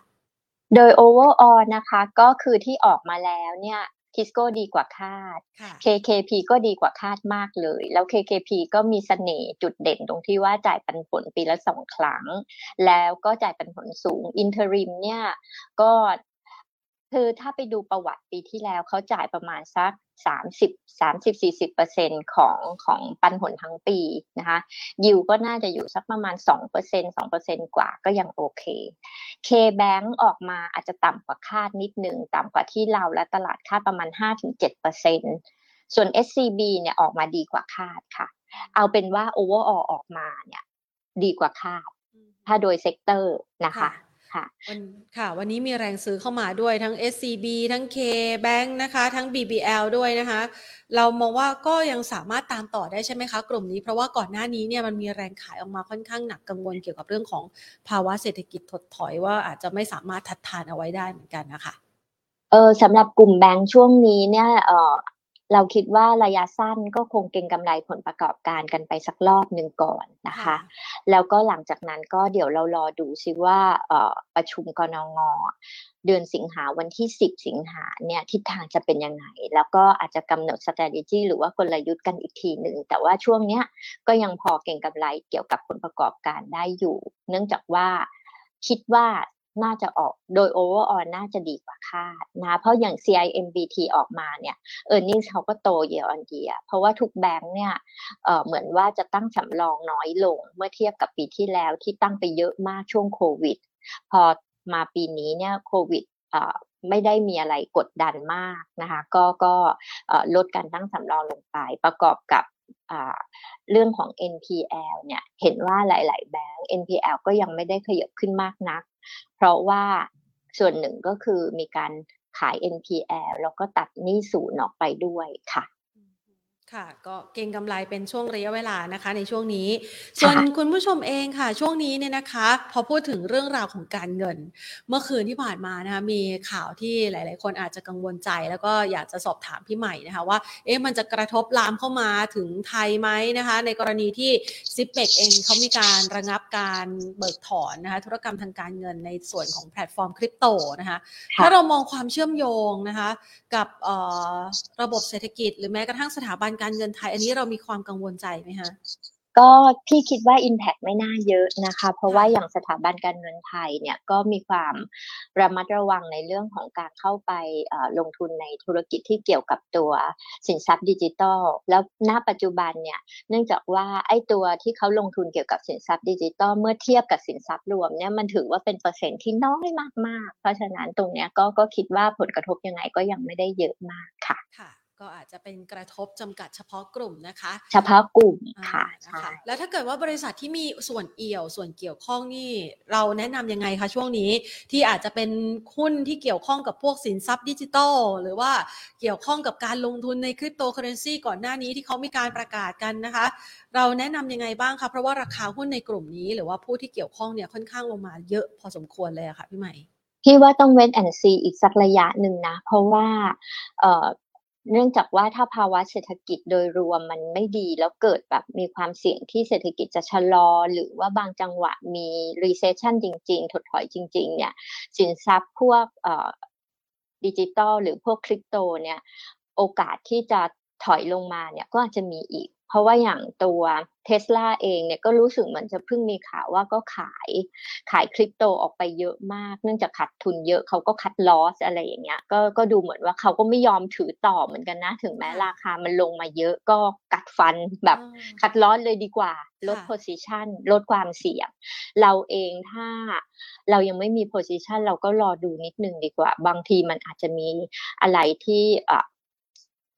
โดย overall นะคะก็คือที่ออกมาแล้วเนี่ย ทิสโก้ดีกว่าคาดค่ะ KKP ก็ดีกว่าคาดมากเลย แล้ว KKP ก็มีเสน่ห์จุดเด่นตรงที่ว่าจ่ายปันผลปีละสองครั้ง แล้วก็จ่ายปันผลสูงอินเทอริมเนี่ยก็ คือถ้าไปดูประวัติปีที่แล้วเขาจ่ายประมาณสักสามสิบสามสิบสี่สิบเปอร์เซ็นของของปันผลทั้งปีนะคะยิวก็น่าจะอยู่สักประมาณสองเปอร์เซ็นสองเปอร์เซ็นกว่าก็ยังโอเค K-Bank ออกมาอาจจะต่ำกว่าคาดนิดนึง ต่ำกว่าที่เราและตลาดคาดประมาณ 5-7%ส่วน SCB เนี่ยออกมาดีกว่าคาดค่ะ เอาเป็นว่า overall ออกมาเนี่ยดีกว่าคาด ถ้าโดย sector นะคะ ค่ะวันค่ะ วันนี้มีแรงซื้อเข้ามาด้วยทั้ง SCB ทั้ง K Bank นะคะ ทั้ง BBL ด้วยนะคะ เรามองว่าก็ยังสามารถตามต่อได้ใช่ไหมคะ กลุ่มนี้เพราะว่าก่อนหน้านี้เนี่ยมันมีแรงขายออกมาค่อนข้างหนักกังวลเกี่ยวกับเรื่องของภาวะเศรษฐกิจถดถอยว่าอาจจะไม่สามารถทัดทานเอาไว้ได้เหมือนกันนะคะเออสำหรับกลุ่มแบงก์ช่วงนี้เนี่ยเออ เราคิดว่าระยะสั้นก็คงเก็งกำไรผลประกอบการกันไปสักรอบหนึ่งก่อนนะคะค่ะแล้วก็หลังจากนั้นก็เดี๋ยวเรารอดูซิว่าเอ่อประชุมกนงเดือนสิงหาวันที่ 10 สิงหาเนี่ยทิศทางจะเป็นยังไง แล้วก็อาจจะกำหนด strategy หรือว่ากลยุทธ์กันอีกทีหนึ่ง แต่ว่าช่วงเนี้ยก็ยังพอเก่งกำไรเกี่ยวกับผลประกอบการได้อยู่ เนื่องจากว่าคิดว่า น่าจะออกโดย overall น่าจะดีกว่าคาดนะเพราะอย่าง CIMBT ออกมาเนี่ย e a r n i n g เขาก็โต year on year เพราะว่าทุกแบงค์เนี่ยเอ่อเหมือนว่าจะตั้งสำรองน้อยลง เมื่อเทียบกับปีที่แล้วที่ตั้งไปเยอะมากช่วงโควิด พอมาปีนี้เนี่ยโควิดเอ่อไม่ได้มีอะไรกดดันมากนะคะ ก็ก็ลดการตั้งสำรองลงไปประกอบกับ เรื่องของ NPL เนี่ยเห็นว่าหลาย ๆ แบงก์ NPL ก็ยังไม่ได้ขยับขึ้นมากนัก เพราะว่าส่วนหนึ่งก็คือมีการขาย NPL แล้วก็ตัดหนี้ศูนย์ออกไปด้วยค่ะ ค่ะ ก็เก็งกำไรเป็นช่วงระยะเวลานะคะ ในช่วงนี้ส่วนคุณผู้ชมเองค่ะ ช่วงนี้เนี่ยนะคะ พอพูดถึงเรื่องราวของการเงิน เมื่อคืนที่ผ่านมานะคะ มีข่าวที่หลาย ๆ คนอาจจะกังวลใจ แล้วก็อยากจะสอบถามพี่ใหม่นะคะว่า เอ๊ะมันจะกระทบลามเข้ามาถึงไทยไหมนะคะ ในกรณีที่ Zipmex เองเขามีการระงับการเบิกถอนนะคะ ธุรกรรมทางการเงินในส่วนของแพลตฟอร์มคริปโตนะคะค่ะถ้าเรามองความเชื่อมโยงนะคะ กับเอ่อระบบเศรษฐกิจ หรือแม้กระทั่งสถาบันการเงินไทย อันนี้เรามีความกังวลใจไหมคะก็พี่คิดว่า Impact ไม่น่าเยอะนะคะ เพราะว่าอย่างสถาบันการเงินไทยเนี่ยก็มีความระมัดระวังในเรื่องของการเข้าไปเอ่อลงทุนในธุรกิจที่เกี่ยวกับตัวสินทรัพย์ดิจิทัลแล้วณปัจจุบันเนี่ยเนื่องจากว่าไอ้ตัวที่เขาลงทุนเกี่ยวกับสินทรัพย์ดิจิทัลเมื่อเทียบกับสินทรัพย์รวมเนี่ยมันถือว่าเป็นเปอร์เซ็นต์ที่น้อยมากๆ เพราะฉะนั้นตรงเนี้ยก็ก็คิดว่าผลกระทบยังไงก็ยังไม่ได้เยอะมากค่ะค่ะ ก็อาจจะเป็นกระทบจำกัดเฉพาะกลุ่มนะคะ เฉพาะกลุ่มอ่าค่ะนะใช่คะแล้วถ้าเกิดว่าบริษัทที่มีส่วนเอี่ยวส่วนเกี่ยวข้องนี่ เราแนะนำยังไงคะช่วงนี้ที่อาจจะเป็นหุ้นที่เกี่ยวข้องกับพวกสินทรัพย์ดิจิทัลหรือว่าเกี่ยวข้องกับการลงทุนในคริปโตเคอเรนซีก่อนหน้านี้ที่เขามีการประกาศกันนะคะ เราแนะนำยังไงบ้างคะเพราะว่าราคาหุ้นในกลุ่มนี้ หรือว่าผู้ที่เกี่ยวข้องเนี่ยค่อนข้างลงมาเยอะพอสมควรเลยอะค่ะพี่ใหม่พี่ว่าต้องเว้นแอนซีอีกสักระยะหนึ่งนะ เพราะว่า เนื่องจากว่าถ้าภาวะเศรษฐกิจโดยรวมมันไม่ดีแล้วเกิดแบบมีความเสี่ยงที่เศรษฐกิจจะชะลอ หรือว่าบางจังหวะมี recession จริง ๆ ถดถอยจริง ๆ เนี่ย สินทรัพย์พวกเอ่อดิจิตอลหรือพวกคริปโตเนี่ย โอกาสที่จะ ถอยลงมาเนี่ยก็อาจจะมีอีก เพราะว่าอย่างตัวเทสลาเองเนี่ยก็รู้สึกเหมือนจะเพิ่งมีข่าวว่าก็ขายขายคริปโตออกไปเยอะมาก เนื่องจากขาดทุนเยอะเขาก็ cut loss อะไรอย่างเงี้ยก็ก็ดูเหมือนว่าเขาก็ไม่ยอมถือต่อเหมือนกันนะ ถึงแม้ราคามันลงมาเยอะก็กัดฟันแบบ cut loss เลยดีกว่า ลด position ลดความเสี่ยงเราเองถ้าเรายังไม่มี position เราก็รอดูนิดนึงดีกว่า บางทีมันอาจจะมีอะไรที่อะ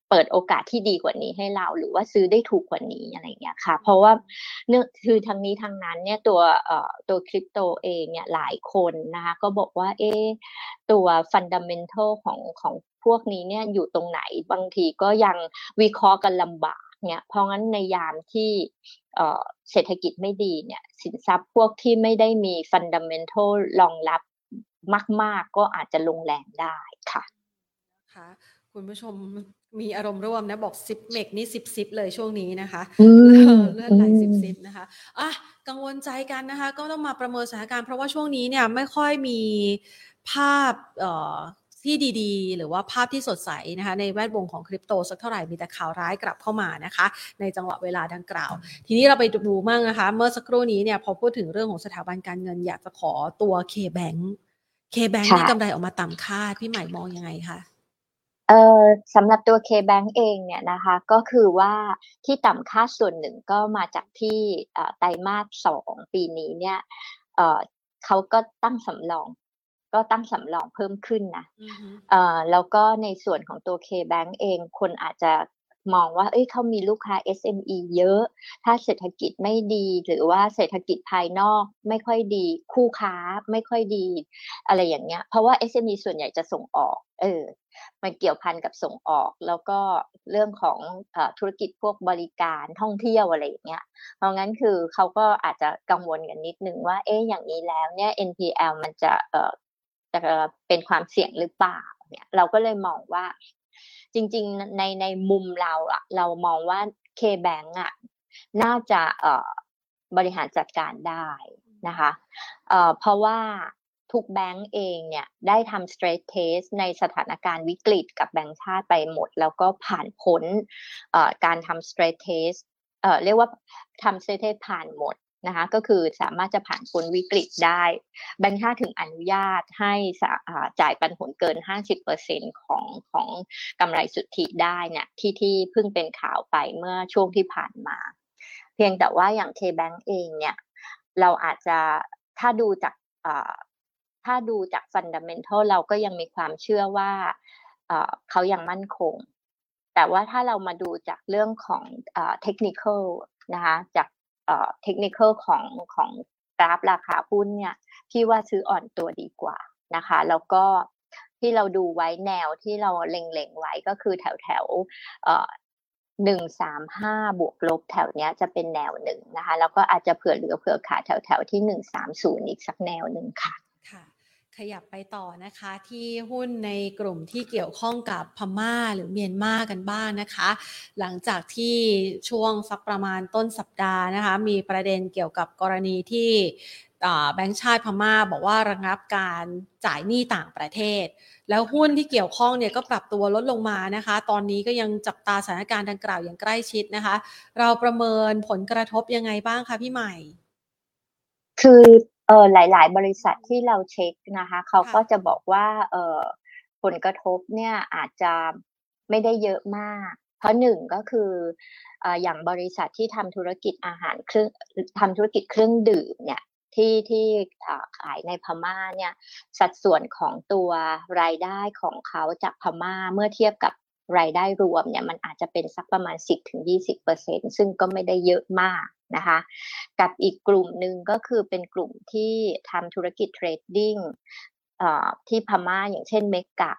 เปิดโอกาสที่ดีกว่านี้ให้เรา หรือว่าซื้อได้ถูกกว่านี้อะไรอย่างเงี้ยค่ะ เพราะว่าเนื่องคือทางนี้ทางนั้นเนี่ยตัวเอ่อตัวคริปโตเองเนี่ยหลายคนนะคะก็บอกว่าเอ๊ตัวฟันดัมเมนทัลของของพวกนี้เนี่ยอยู่ตรงไหนบางทีก็ยังวิเคราะห์กันลำบากเนี่ยเพราะงั้นในยามที่เศรษฐกิจไม่ดีเนี่ยสินทรัพย์พวกที่ไม่ได้มีฟันดัมเมนทัลรองรับมาก ๆ ก็อาจจะลงแรงได้ค่ะค่ะคุณผู้ชม มีอารมณ์ร่วมนะบอก Zipmex นี่ซิบซิบเลยช่วงนี้นะคะเลือดไหลซิบซิบนะคะอะกังวลใจกันนะคะ ก็ต้องมาประเมินสถานการณ์เพราะว่าช่วงนี้เนี่ยไม่ค่อยมีภาพเอ่อที่ดีๆ หรือว่าภาพที่สดใสนะคะในแวดวงของคริปโตสักเท่าไหร่มีแต่ข่าวร้ายกลับเข้ามานะคะ ในจังหวะเวลาดังกล่าว ทีนี้เราไปดูมั่งนะคะ เมื่อสักครู่นี้เนี่ยพอพูดถึงเรื่องของสถาบันการเงินอยากจะขอตัว K-Bank K-Bank ที่กำไรออกมาต่ำคาดพี่ใหม่มองยังไงคะ เอ่อสำหรับตัว K-Bank เองเนี่ยนะคะก็คือว่าที่ต่ำค่าส่วนหนึ่งก็มาจากที่ไตรมาสสองปีนี้เนี่ยเอ่อเขาก็ตั้งสำรอง ก็ตั้งสำรองเพิ่มขึ้นนะเอ่อแล้วก็ในส่วนของตัว K-Bank เองคนอาจจะ มองว่า เอ้ยเขามีลูกค้า SME เยอะ ถ้าเศรษฐกิจไม่ดี หรือว่าเศรษฐกิจภายนอกไม่ค่อยดี คู่ค้าไม่ค่อยดี อะไรอย่างเงี้ย เพราะว่า SME ส่วนใหญ่จะส่งออก เออ มันเกี่ยวพันกับส่งออก แล้วก็เรื่องของอธุรกิจพวกบริการท่องเที่ยวอะไรอย่างเงี้ย เพราะงั้นคือเขาก็อาจจะกังวลกันนิดนึงว่า เอ๊ะอย่างนี้แล้วเนี่ย NPL มันจะเอ่อจะเป็นความเสี่ยงหรือเปล่าเนี่ยเราก็เลยมองว่า จริงๆในในมุมเราอะเรามองว่า K-Bank อะน่าจะเอ่อบริหารจัดการได้นะคะเอ่อเพราะว่าทุกแบงก์เองเนี่ยได้ทำ stress test ในสถานการณ์วิกฤตกับแบงก์ชาติไปหมด แล้วก็ผ่านพ้นการทำ stress test เอ่อเรียกว่าทำ stress test ผ่านหมด นะคะก็คือสามารถจะผ่านพ้นวิกฤตได้ แบงค์ชาติถึงอนุญาตให้จ่ายปันผลเกิน 50%ของของกำไรสุทธิได้เนี่ยที่ที่เพิ่งเป็นข่าวไปเมื่อช่วงที่ผ่านมา เพียงแต่ว่าอย่าง K-Bank เองเนี่ยเราอาจจะถ้าดูจากถ้าดูจากฟันดัมเมนทัลเราก็ยังมีความเชื่อว่าเขายังมั่นคง แต่ว่าถ้าเรามาดูจากเรื่องของเทคนิคนะคะจาก เทคนิคของของกราฟราคาหุ้นเนี่ยพี่ว่าซื้ออ่อนตัวดีกว่านะคะ แล้วก็ที่เราดูไว้แนวที่เราเล็งๆไว้ก็คือแถวแถวหนึ่งสามห้าบวกลบแถวเนี้ยจะเป็นแนวหนึ่งนะคะ แล้วก็อาจจะเผื่อเหลือเผื่อขาแถวแถวที่หนึ่งสามศูนย์อีกสักแนวหนึ่งค่ะ ขยับไปต่อนะคะที่หุ้นในกลุ่มที่เกี่ยวข้องกับพม่าหรือเมียนมากันบ้างนะคะ หลังจากที่ช่วงสักประมาณต้นสัปดาห์นะคะ มีประเด็นเกี่ยวกับกรณีที่แบงก์ชาติพม่าบอกว่าระงับการจ่ายหนี้ต่างประเทศ แล้วหุ้นที่เกี่ยวข้องเนี่ยก็ปรับตัวลดลงมานะคะ ตอนนี้ก็ยังจับตาสถานการณ์ดังกล่าวอย่างใกล้ชิดนะคะ เราประเมินผลกระทบยังไงบ้างคะพี่ใหม่ คือ เออหลาย ๆ บริษัทที่เราเช็คนะคะเขาก็จะบอกว่าเออผลกระทบเนี่ยอาจจะไม่ได้เยอะมาก เพราะหนึ่งก็คืออย่างบริษัทที่ทำธุรกิจอาหารเครื่องทำธุรกิจเครื่องดื่มเนี่ยที่ที่ขายในพม่าเนี่ยสัดส่วนของตัวรายได้ของเขาจากพม่าเมื่อเทียบกับ รายได้รวมเนี่ยมันอาจจะเป็นสักประมาณ 10-20%ซึ่งก็ไม่ได้เยอะมากนะคะ กับอีกกลุ่มหนึ่งก็คือเป็นกลุ่มที่ทำธุรกิจ trading ที่พม่าอย่างเช่น MEGA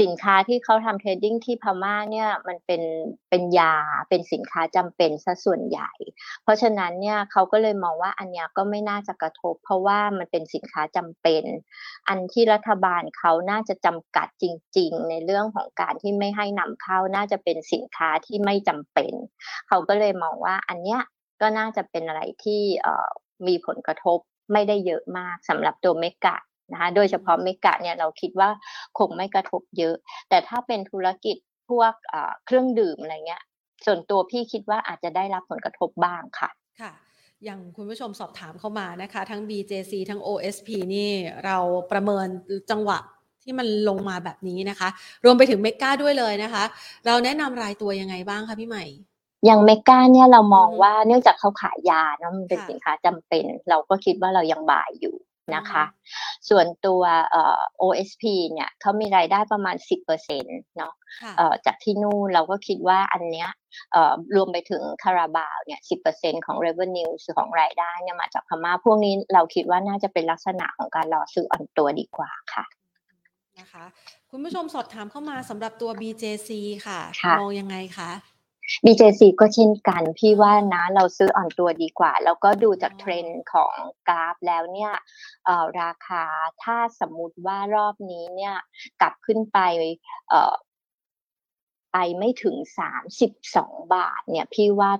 สินค้าที่เขาทำ trading ที่พม่าเนี่ยมันเป็นเป็นยาเป็นสินค้าจำเป็นซะส่วนใหญ่ เพราะฉะนั้นเนี่ยเขาก็เลยมองว่าอันนี้ก็ไม่น่าจะกระทบ เพราะว่ามันเป็นสินค้าจำเป็น อันที่รัฐบาลเขาน่าจะจำกัดจริง ๆ ในเรื่องของการที่ไม่ให้นำเข้าน่าจะเป็นสินค้าที่ไม่จำเป็น เขาก็เลยมองว่าอันเนี้ยก็น่าจะเป็นอะไรที่มีผลกระทบไม่ได้เยอะมากสำหรับตัวเมกะ นะคะโดยเฉพาะเมกะเนี่ยเราคิดว่าคงไม่กระทบเยอะ แต่ถ้าเป็นธุรกิจพวกเครื่องดื่มอะไรเงี้ย ส่วนตัวพี่คิดว่าอาจจะได้รับผลกระทบบ้างค่ะ ค่ะอย่างคุณผู้ชมสอบถามเข้ามานะคะ ทั้ง BJC ทั้ง OSP นี่เราประเมินจังหวะที่มันลงมาแบบนี้นะคะ รวมไปถึงเมกาด้วยเลยนะคะ เราแนะนำรายตัวยังไงบ้างคะพี่ใหม่อย่างเมกาเนี่ยเรามองว่าเนื่องจากเขาขายยาเนาะมันเป็นสินค้าจำเป็น เราก็คิดว่าเรายังบ่ายอยู่ นะคะ ส่วนตัวเอ่อ OSP เนี่ยเขามีรายได้ประมาณ 10%เนาะเอ่อจากที่นู่นเราก็คิดว่าอันเนี้ยเอ่อรวมไปถึงคาราบาวเนี่ย10%ของ revenue ของรายได้เนี่ยมาจากพม่าพวกนี้เราคิดว่าน่าจะเป็นลักษณะของการรอซื้ออ่อนตัวดีกว่าค่ะนะคะคุณผู้ชมสอบถามเข้ามาสำหรับตัว BJC ค่ะ มองยังไงคะ BJC ก็เช่นกัน พี่ว่านะเราซื้ออ่อนตัวดีกว่า แล้วก็ดูจากเทรนด์ของกราฟแล้วเนี่ยราคาถ้าสมมุติว่ารอบนี้เนี่ยกลับขึ้นไปไปไม่ถึงสามสิบสองบาท เนี่ยพี่ว่า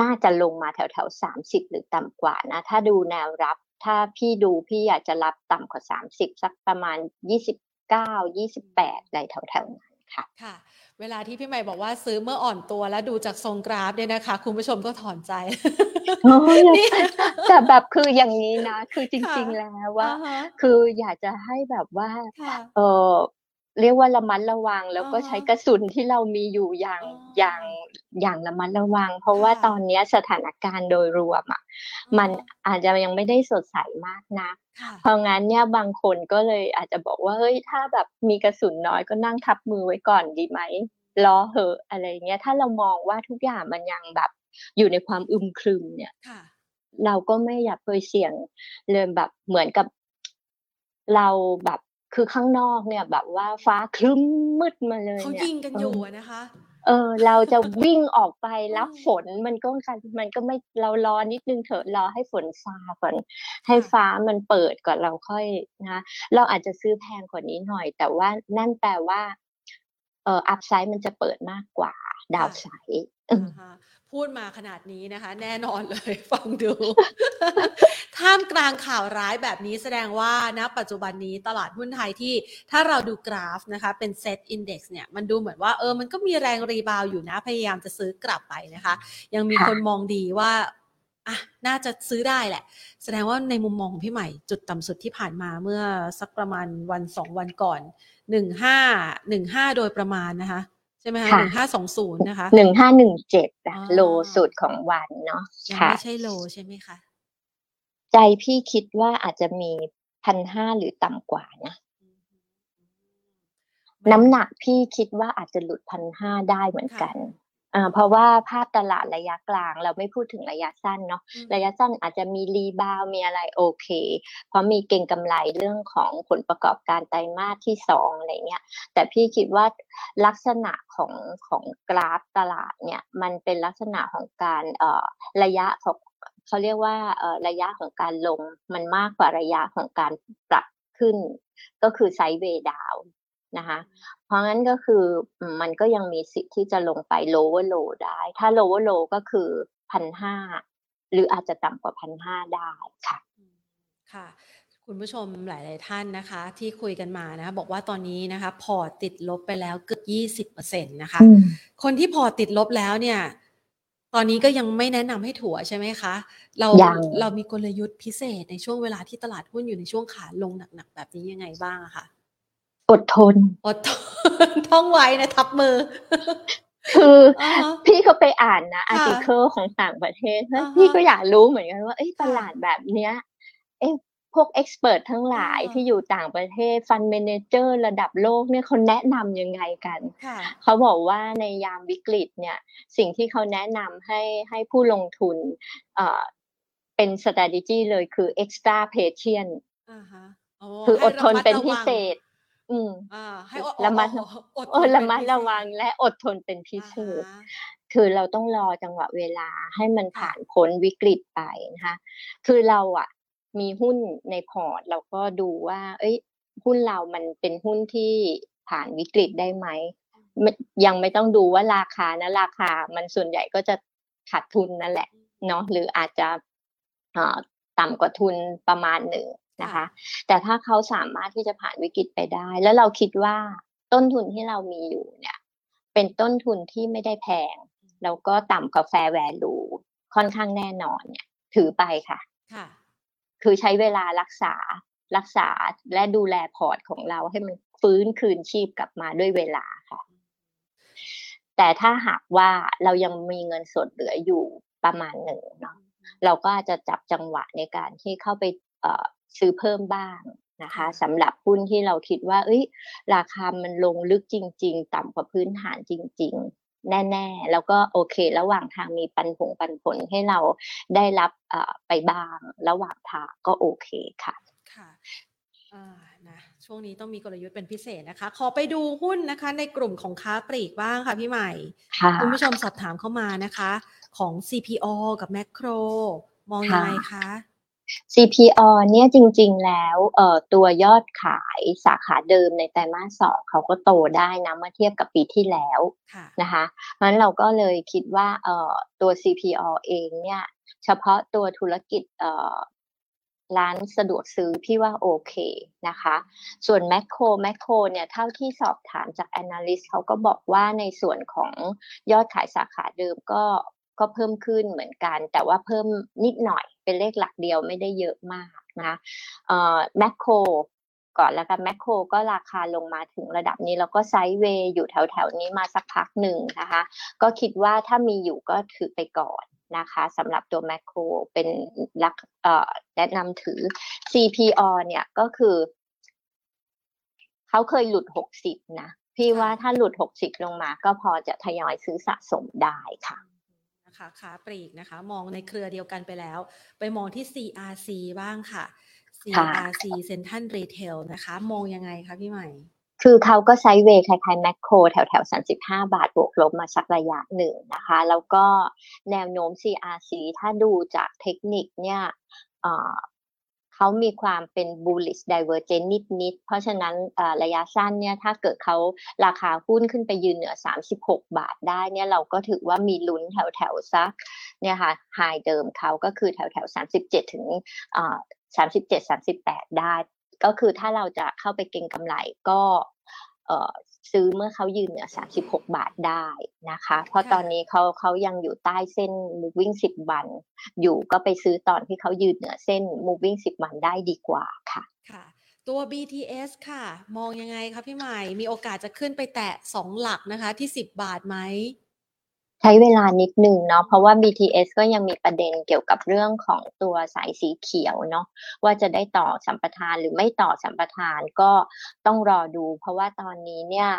น่าจะลงมาแถวแถวสามสิบหรือต่ำกว่านะ ถ้าดูแนวรับ ถ้าพี่ดูพี่อยากจะรับต่ำกว่าสามสิบสักประมาณยี่สิบเก้ายี่สิบแปดอะไรแถวๆนั้นค่ะ ค่ะ เวลาที่พี่ใหม่บอกว่าซื้อเมื่ออ่อนตัวแล้วดูจากทรงกราฟเนี่ยนะคะ คุณผู้ชมก็ถอนใจแต่แบบคืออย่างนี้นะ คือจริง ๆแล้วว่า คืออยากจะให้แบบว่าเออ เรียกว่าระมัดระวัง แล้วก็ใช้กระสุนที่เรามีอยู่อย่างอย่างอย่างระมัดระวัง เพราะว่าตอนนี้สถานการณ์โดยรวมอะมันอาจจะยังไม่ได้สดใสมากนะเพราะงั้นเนี่ยบางคนก็เลยอาจจะบอกว่าเฮ้ยถ้าแบบมีกระสุนน้อยก็นั่งทับมือไว้ก่อนดีไหมรอเหอะอะไรเงี้ยถ้าเรามองว่าทุกอย่างมันยังแบบอยู่ในความอึมครึมเนี่ยเราก็ไม่อยากเคยเสี่ยงเลยแบบเหมือนกับเราแบบ คือข้างนอกเนี่ยแบบว่าฟ้าครึ้มมืดมาเลยเขายิงกันอยู่นะคะ เออ เราจะวิ่งออกไปรับฝนมันก็มันก็ไม่เรารอนิดนึงเถอะรอให้ฝนซาก่อน ให้ฟ้ามันเปิดก่อนเราค่อยนะเราอาจจะซื้อแพงกว่านี้หน่อย แต่ว่านั่นแปลว่าเออ upside มันจะเปิดมากกว่า downside พูดมาขนาดนี้นะคะ แน่นอนเลยฟังดู ท่ามกลางข่าวร้ายแบบนี้แสดงว่าณปัจจุบันนี้ตลาดหุ้นไทยที่ถ้าเราดูกราฟนะคะ เป็นเซตอินดี x เนี่ย มันดูเหมือนว่าเออมันก็มีแรง rebound อยู่นะ พยายามจะซื้อกลับไปนะคะ ยังมีคนมองดีว่าอะน่าจะซื้อได้แหละ แสดงว่าในมุมมองของพี่ใหม่ จุดต่ำสุดที่ผ่านมาเมื่อสักประมาณวันสองวันก่อนหนึ่งห้าหนึ่งห้าโดยประมาณนะคะ ใช่ไหมคะหนึ่งห้าสองศูนย์นะคะหนึ่งห้าหนึ่งเจ็ดโลสุดของวันเนาะค่ะไม่ใช่โลใช่ไหมคะ ใจพี่คิดว่าอาจจะมีพันห้าหรือต่ำกว่านะน้ำหนักพี่คิดว่าอาจจะหลุดพันห้าได้เหมือนกัน เพราะว่าภาพตลาดระยะกลาง เราไม่พูดถึงระยะสั้นเนาะระยะสั้นอาจจะมีรีบาวมีอะไรโอเค เพราะมีเก่งกำไรเรื่องของผลประกอบการไตรมาสที่สองอะไรเงี้ยแต่พี่คิดว่าลักษณะของของกราฟตลาดเนี่ยมันเป็นลักษณะของการเอ่อระยะของเขาเรียกว่าเอ่อระยะของการลงมันมากกว่าระยะของการปรับขึ้น ก็คือไซด์เวย์ดาว นะคะ เพราะงั้นก็คือมันก็ยังมีสิทธิ์ที่จะลงไป lower low ได้ ถ้า lower low ก็คือพันห้าหรืออาจจะต่ำกว่าพันห้าได้ค่ะ ค่ะ คุณผู้ชมหลาย ๆ ท่านนะคะ ที่คุยกันมานะบอกว่าตอนนี้นะคะ พอติดลบไปแล้วเกือบยี่สิบเปอร์เซ็นตนะคะ คนที่พอติดลบแล้วเนี่ย ตอนนี้ก็ยังไม่แนะนำให้ถัวใช่ไหมคะ เราเรามีกลยุทธ์พิเศษในช่วงเวลาที่ตลาดหุ้นอยู่ในช่วงขาลงหนัก ๆ แบบนี้ยังไงบ้างคะ อดทน อดทน ท่องไว้นะ ทับมือ คือพี่เขาไปอ่านนะ article ของต่างประเทศพี่ก็อยากรู้เหมือนกันว่าตลาดแบบเนี้ย เอ๊ะพวก expert ทั้งหลายที่อยู่ต่างประเทศ fund manager ระดับโลกเนี่ยเขาแนะนำยังไงกัน เขาบอกว่าในยามวิกฤตเนี่ย สิ่งที่เขาแนะนำให้ให้ผู้ลงทุนเอ่อเป็น strategy เลยคือ extra patient คืออดทนเป็นพิเศษ อืมให้ระมัดอดระมัดระวังและอดทนเป็นพิเศษคือเราต้องรอจังหวะเวลาให้มันผ่านพ้นวิกฤตไปนะคะคือเราอะ มีหุ้นในพอร์ตเราก็ดูว่า เอ้ย หุ้นเรามันเป็นหุ้นที่ผ่านวิกฤตได้ไหมยังไม่ต้องดูว่าราคานะ ราคามันส่วนใหญ่ก็จะขาดทุนนั่นแหละเนาะหรืออาจจะต่ำกว่าทุนประมาณหนึ่ง นะคะ แต่ถ้าเขาสามารถที่จะผ่านวิกฤตไปได้ แล้วเราคิดว่าต้นทุนที่เรามีอยู่เนี่ย เป็นต้นทุนที่ไม่ได้แพง แล้วก็ต่ำกว่า fair value ค่อนข้างแน่นอนเนี่ย ถือไปค่ะ ค่ะ คือใช้เวลารักษารักษาและดูแลพอร์ตของเราให้มันฟื้นคืนชีพกลับมาด้วยเวลาค่ะ แต่ถ้าหากว่าเรายังมีเงินสดเหลืออยู่ประมาณหนึ่งเนาะเราก็อาจจะจับจังหวะในการที่เข้าไป ซื้อเพิ่มบ้างนะคะสำหรับหุ้นที่เราคิดว่า เอ้ย ราคามันลงลึกจริง ๆ ต่ำกว่าพื้นฐานจริง ๆ แน่ ๆ แล้วก็โอเค ระหว่างทางมีปันผงปันผลให้เราได้รับไปบ้าง ระหว่างทางก็โอเคค่ะค่ะนะช่วงนี้ต้องมีกลยุทธ์เป็นพิเศษนะคะ ขอไปดูหุ้นนะคะ ในกลุ่มของค้าปลีกบ้างค่ะพี่ใหม่ คุณผู้ชมสอบถามเข้ามานะคะ ของ CPO กับแมคโครมองยังไงคะ CPO เนี่ยจริง ๆ แล้วเอ่อตัวยอดขายสาขาเดิมในไตรมาสสองเขาก็โตได้นะเมื่อเทียบกับปีที่แล้วนะคะเพราะฉะนั้นเราก็เลยคิดว่าเอ่อตัว CPO เองเนี่ยเฉพาะตัวธุรกิจเอ่อร้านสะดวกซื้อพี่ว่าโอเคนะคะ ส่วนแมคโครแมคโครเนี่ยเท่าที่สอบถามจาก Analyst เขาก็บอกว่าในส่วนของยอดขายสาขาเดิมก็ ก็เพิ่มขึ้นเหมือนกัน แต่ว่าเพิ่มนิดหน่อยเป็นเลขหลักเดียวไม่ได้เยอะมากนะแมคโครก่อนแล้วกันแมคโครก็ราคาลงมาถึงระดับนี้ แล้วก็ไซด์เวย์อยู่แถวๆนี้มาสักพักหนึ่งนะคะ ก็คิดว่าถ้ามีอยู่ก็ถือไปก่อนนะคะสำหรับตัวแมคโครเป็นลักแนะนำถือ CPO เนี่ยก็คือเขาเคยหลุด 60 นะ พี่ว่าถ้าหลุด 60 ลงมาก็พอจะทยอยซื้อสะสมได้ค่ะ นะคะค้าปลีกนะคะ มองในเครือเดียวกันไปแล้ว ไปมองที่ CRC บ้างค่ะ CRC Central Retail นะคะ มองยังไงคะพี่ใหม่ คือเขาก็ไซด์เวย์คล้ายๆแมคโครแถวแถว35 บาท บวกลบมาสักระยะหนึ่งนะคะ แล้วก็แนวโน้ม CRC ถ้าดูจากเทคนิคเนี่ย เขามีความเป็น bullish divergent นิดๆ เพราะฉะนั้นระยะสั้นเนี่ยถ้าเกิดเขาราคาหุ้นขึ้นไปยืนเหนือ 36 บาทได้เนี่ยเราก็ถือว่ามีลุ้นแถวแถวซักเนี่ยค่ะไฮเดิมเขาก็คือแถวแถว37 ถึง37 38 ได้ ก็คือถ้าเราจะเข้าไปเก็งกำไรก็ ซื้อเมื่อเขายืนเหนือ 36 บาทได้นะคะ เพราะตอนนี้เขาเขายังอยู่ใต้เส้น moving 10 วัน อยู่ก็ไปซื้อตอนที่เขายืนเหนือเส้น moving 10 วันได้ดีกว่าค่ะค่ะ ตัว BTS ค่ะ มองยังไงคะพี่ใหม่ มีโอกาสจะขึ้นไปแตะ 2 หลักนะคะที่ 10 บาทไหม ใช้เวลานิดหนึ่งเนาะเพราะว่า BTS ก็ยังมีประเด็นเกี่ยวกับเรื่องของตัวสายสีเขียวเนาะว่าจะได้ต่อสัมปทานหรือไม่ต่อสัมปทานก็ต้องรอดู เพราะว่าตอนนี้เนี่ย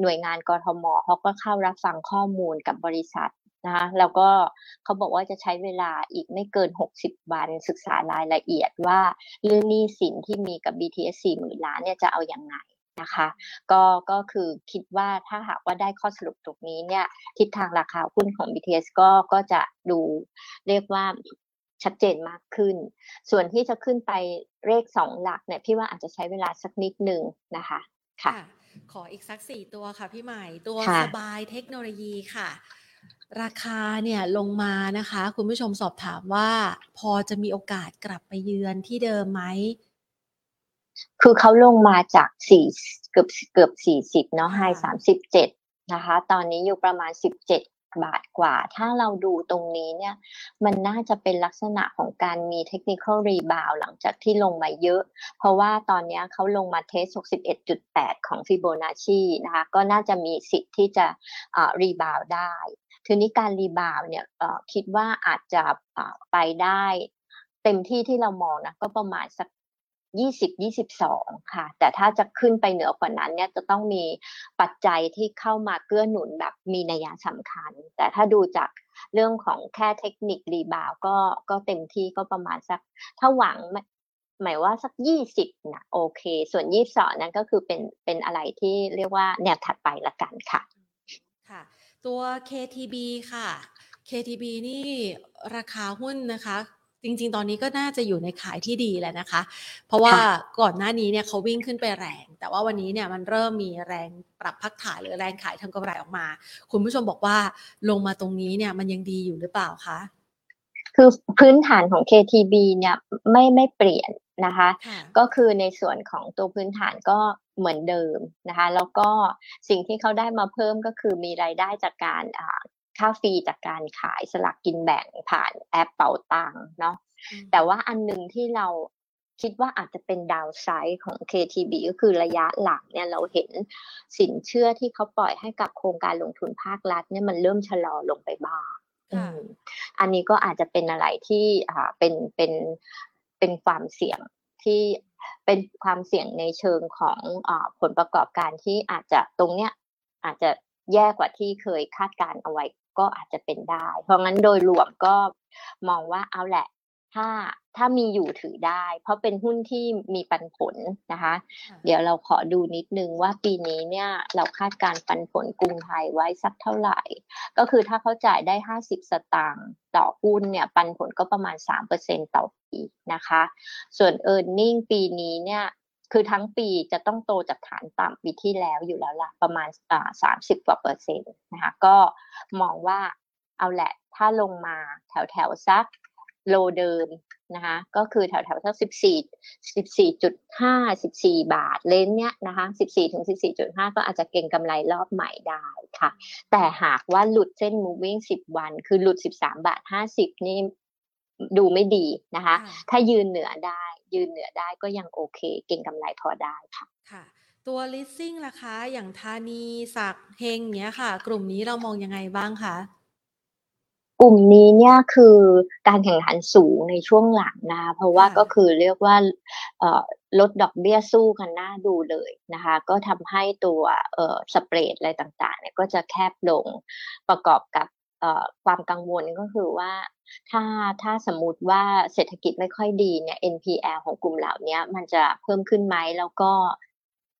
หน่วยงานกรทมเขาก็เข้ารับฟังข้อมูลกับบริษัทนะคะแล้วก็เขาบอกว่าจะใช้เวลาอีกไม่เกิน 60 วันศึกษารายละเอียดว่าเรื่องหนี้สินที่มีกับ BTS 4 0 0 0 0ล้านเนี่ยจะเอาอย่างไง นะคะ ก็ก็คือคิดว่าถ้าหากว่าได้ข้อสรุปตรงนี้เนี่ยทิศทางราคาหุ้นของ BTS ก็ก็จะดูเรียกว่าชัดเจนมากขึ้น ส่วนที่จะขึ้นไปเลขสองหลักเนี่ยพี่ว่าอาจจะใช้เวลาสักนิดหนึ่งนะคะค่ะ ขออีกสักสี่ตัวค่ะพี่ใหม่ตัวสบายเทคโนโลยีค่ะ ราคาเนี่ยลงมานะคะ คุณผู้ชมสอบถามว่า พอจะมีโอกาสกลับไปเยือนที่เดิมไหม คือเขาลงมาจากสี่เกือบเกือบสี่สิบเนาะไฮสามสิบเจ็ดนะคะ ตอนนี้อยู่ประมาณสิบเจ็ดบาทกว่า ถ้าเราดูตรงนี้เนี่ยมันน่าจะเป็นลักษณะของการมีเทคนิคอลรีบาวหลังจากที่ลงมาเยอะ เพราะว่าตอนนี้เขาลงมา test 61.8 ของฟิโบนัชชีนะคะ ก็น่าจะมีสิทธิ์ที่จะ rebound ได้ ทีนี้การ rebound เนี่ยคิดว่าอาจจะไปได้ เต็มที่ที่เรามองนะก็ประมาณสัก ยี่สิบยี่สิบสองค่ะ แต่ถ้าจะขึ้นไปเหนือกว่านั้นเนี่ยจะต้องมีปัจจัยที่เข้ามาเกื้อหนุนแบบมีนัยสำคัญ แต่ถ้าดูจากเรื่องของแค่เทคนิค rebound ก็ก็เต็มที่ก็ประมาณสัก ถ้าหวังหมายว่าสักยี่สิบนะโอเค ส่วนยี่สิบสองนั้นก็คือเป็นเป็นอะไรที่เรียกว่าแนวถัดไปละกันค่ะ ค่ะ ตัว KTB ค่ะ KTB นี่ราคาหุ้นนะคะ จริง ๆ ตอนนี้ก็น่าจะอยู่ในขายที่ดีแหละนะคะ เพราะว่าก่อนหน้านี้เนี่ยเขาวิ่งขึ้นไปแรง แต่ว่าวันนี้เนี่ยมันเริ่มมีแรงปรับพักฐานหรือแรงขายทำกำไรออกมา คุณผู้ชมบอกว่าลงมาตรงนี้เนี่ยมันยังดีอยู่หรือเปล่าคะคือพื้นฐานของ KTB เนี่ยไม่ไม่เปลี่ยนนะคะ ก็คือในส่วนของตัวพื้นฐานก็เหมือนเดิมนะคะ แล้วก็สิ่งที่เขาได้มาเพิ่มก็คือมีรายได้จากการ ค่าฟรีจากการขายสลากกินแบ่งผ่านแอปเป๋าตังเนาะแต่ว่าอันหนึ่งที่เราคิดว่าอาจจะเป็นดาวไซด์ของ KTB ก็คือระยะหลังเนี่ยเราเห็นสินเชื่อที่เขาปล่อยให้กับโครงการลงทุนภาครัฐเนี่ยมันเริ่มชะลอลงไปบ้างอันนี้ก็อาจจะเป็นอะไรที่อ่าเป็นเป็นเป็นความเสี่ยงที่เป็นความเสี่ยงในเชิงของอผลประกอบการที่อาจจะตรงเนี้ยอาจจะแย่กว่าที่เคยคาดการเอาไว้ ก็อาจจะเป็นได้ เพราะงั้นโดยรวมก็มองว่าเอาแหละ ถ้าถ้ามีอยู่ถือได้ เพราะเป็นหุ้นที่มีปันผลนะคะ เดี๋ยวเราขอดูนิดนึงว่าปีนี้เนี่ยเราคาดการปันผลกรุงไทยไว้สักเท่าไหร่ ก็คือถ้าเขาจ่ายได้ 50 สตางค์ต่อหุ้นเนี่ยปันผลก็ประมาณ 3%ต่อปีนะคะ ส่วน e a r n i n g ปีนี้เนี่ย คือทั้งปีจะต้องโตจากฐานต่ำปีที่แล้วอยู่แล้วละประมาณอ่าสามสิบกว่าเปอร์เซ็นต์นะคะก็มองว่าเอาแหละถ้าลงมาแถวแถวซักโลเดิมนะคะก็คือแถวแถวสักสิบสี่สิบสี่จุดห้าสิบสี่บาทเลนเนี้ยนะคะสิบสี่ถึงสิบสี่จุดห้าก็อาจจะเก่งกำไรรอบใหม่ได้ค่ะ แต่หากว่าหลุดเส้น moving สิบวัน คือหลุดสิบสามบาทห้าสิบนี่ดูไม่ดีนะคะ ถ้ายืนเหนือได้ ยืนเหนือได้ก็ยังโอเค เก่งกำไรพอได้ค่ะค่ะตัว leasing ล่ะคะอย่างธานีสักเฮงเนี้ยค่ะ กลุ่มนี้เรามองยังไงบ้างคะกลุ่มนี้เนี่ยคือการแข่งขันสูงในช่วงหลังนะ เพราะว่าก็คือเรียกว่าลดดอกเบี้ยสู้กันหน้าดูเลยนะคะ ก็ทำให้ตัวสเปรดอะไรต่างๆเนี่ยก็จะแคบลงประกอบกับ ความกังวลก็คือว่าถ้าถ้าสมมติว่าเศรษฐกิจไม่ค่อยดีเนี่ย NPL ของกลุ่มเหล่านี้มันจะเพิ่มขึ้นไหมแล้วก็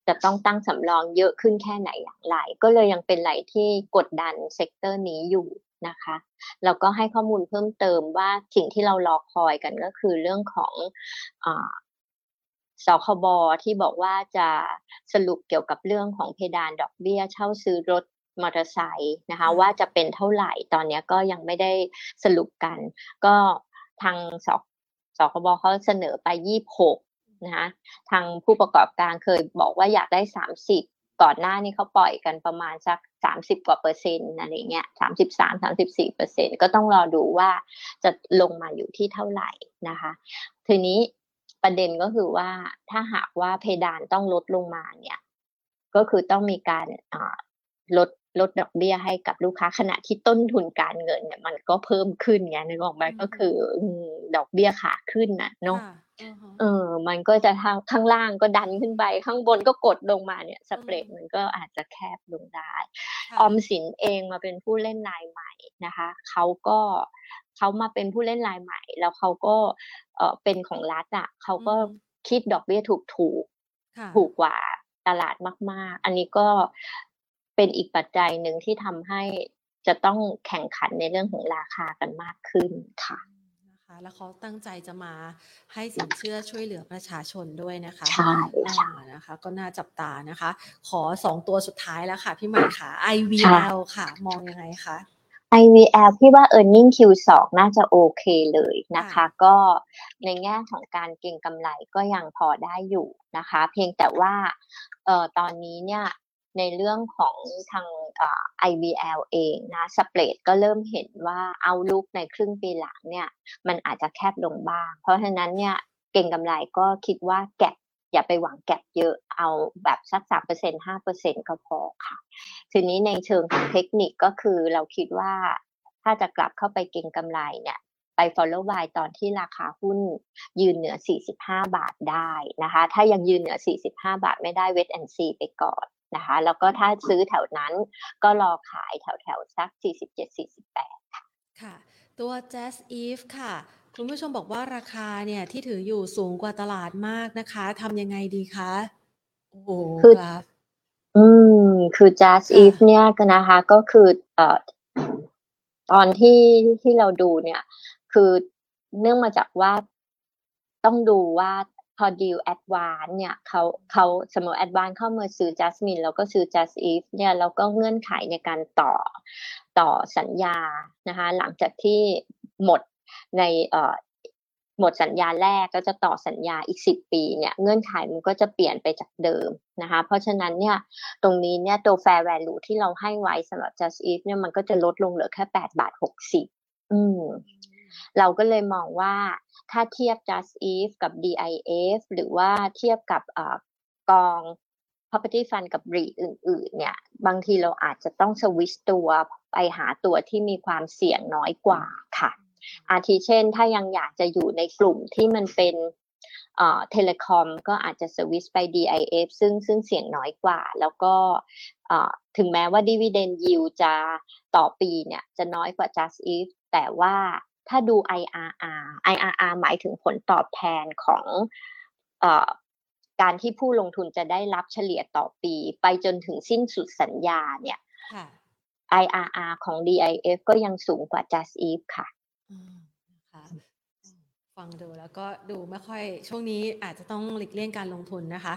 จะต้องตั้งสำรองเยอะขึ้นแค่ไหนอย่างไร ก็เลยยังเป็นไหลที่กดดัน sector นี้อยู่นะคะแล้วก็ให้ข้อมูลเพิ่มเติมว่าสิ่งที่เรารอคอยกันก็คือเรื่องของเอ่อสคบที่บอกว่าจะสรุปเกี่ยวกับเรื่องของเพดานดอกเบี้ย เช่าซื้อรถ มอเตอร์ไซค์นะคะว่าจะเป็นเท่าไหร่ตอนนี้ก็ยังไม่ได้สรุปกัน ก็ทางสคบเขาเสนอไปยี่หกนะคะทางผู้ประกอบการเคยบอกว่าอยากได้สามสิบก่อนหน้านี้เขาปล่อยกันประมาณสักสามสิบกว่าเปอร์เซ็นต์อะไรเงี้ยสามสิบสามสามสิบสี่เปอร์เซ็นก็ต้องรอดูว่าจะลงมาอยู่ที่เท่าไหร่นะคะ ทีนี้ประเด็นก็คือว่าถ้าหากว่าเพดานต้องลดลงมาเนี่ย ก็คือต้องมีการลด ลดดอกเบี้ยให้กับลูกค้าขณะที่ต้นทุนการเงินเนี่ยมันก็เพิ่มขึ้นไงนึกออกไหมก็คือดอกเบี้ยขาขึ้นนะเนาะเออ มันก็จะทางข้างล่างก็ดันขึ้นไป ข้างบนก็กดลงมาเนี่ยสเปรดมันก็อาจจะแคบลงได้ ออมสินเองมาเป็นผู้เล่นรายใหม่นะคะเขาก็เขามาเป็นผู้เล่นรายใหม่ แล้วเขาก็เออเป็นของรัฐอะเขาก็คิดดอกเบี้ยถูกถูกถูกกว่าตลาดมาก ๆ อันนี้ก็ เป็นอีกปัจจัยหนึ่งที่ทำให้จะต้องแข่งขันในเรื่องของราคากันมากขึ้นค่ะะแล้วเขาตั้งใจจะมาให้สินเชื่อช่วยเหลือประชาชนด้วยนะคะใช่นะคะ ก็น่าจับตานะคะ ขอสองตัวสุดท้ายแล้วค่ะ พี่ใหม่ค่ะ IVL ค่ะ มองยังไงคะ IVL พี่ว่า e a r n i n g Q2 น่าจะโอเคเลยนะคะ ก็ในแง่ของการเก็งกำไรก็ยังพอได้อยู่นะคะ เพียงแต่ว่าเอ่อตอนนี้เนี่ย ในเรื่องของทาง IVL เองนะสเปรดก็เริ่มเห็นว่าเอาลุกในครึ่งปีหลังเนี่ยมันอาจจะแคบลงบ้าง เพราะฉะนั้นเนี่ยเก่งกำไรก็คิดว่าแกะอย่าไปหวังแกะเยอะเอาแบบสักสามเปอร์เซ็นห้าเปอร์เซ็นก็พอค่ะ ทีนี้ในเชิงของเทคนิคก็คือเราคิดว่าถ้าจะกลับเข้าไปเก่งกำไรเนี่ยไป follow buy ตอนที่ราคาหุ้นยืนเหนือ 45 บาทได้นะคะ ถ้ายังยืนเหนือ 45 บาทไม่ได้เวทแอนซีไปก่อน นะคะ แล้วก็ถ้าซื้อแถวนั้นก็รอขายแถวแถวสัก 47-48 ค่ะ ค่ะ ตัว Jazz Eve ค่ะ คุณผู้ชมบอกว่าราคาเนี่ยที่ถืออยู่สูงกว่าตลาดมากนะคะทำยังไงดีคะ โอ้โหครับอืม คือ Jazz Eve เนี่ยก็นะคะก็คือเอ่อตอนที่ที่เราดูเนี่ย คือเนื่องมาจากว่าต้องดูว่า พอดีลแอดวานเนี่ยเขาเขาสมมติแอดวานเข้ามาซื้อจัสมินแล้วก็ซื้อจัสอีฟเนี่ยแล้วก็เงื่อนไขในการต่อต่อสัญญานะคะหลังจากที่หมดในเอ่อหมดสัญญาแรกก็จะต่อสัญญาอีกสิบปีเนี่ยเงื่อนไขมันก็จะเปลี่ยนไปจากเดิมนะคะเพราะฉะนั้นเนี่ยตรงนี้เนี่ยตัว fair value ที่เราให้ไว้สำหรับ just if เนี่ยมันก็จะลดลงเหลือแค่แปดบาทหกสิบอืมเราก็เลยมองว่า ถ้าเทียบ just if กับ DIF หรือว่าเทียบกับกอง property fund กับ REIT อื่น ๆ เนี่ย บางทีเราอาจจะต้องสวิชตัวไปหาตัวที่มีความเสี่ยงน้อยกว่าค่ะ อาทิเช่น ถ้ายังอยากจะอยู่ในกลุ่มที่มันเป็นเทเลคอมก็อาจจะสวิชไป DIF ซึ่งซึ่งเสี่ยงน้อยกว่า แล้วก็ถึงแม้ว่า dividend yield จะต่อปีเนี่ยจะน้อยกว่า just if แต่ว่า ถ้าดู IRR IRR หมายถึงผลตอบแทนของการที่ผู้ลงทุนจะได้รับเฉลี่ยต่อปี ไปจนถึงสิ้นสุดสัญญาเนี่ย IRR ของ DIF ก็ยังสูงกว่า Just If ค่ะฟังดูแล้วก็ดูไม่ค่อยช่วงนี้อาจจะต้องหลีกเลี่ยงการลงทุนนะคะ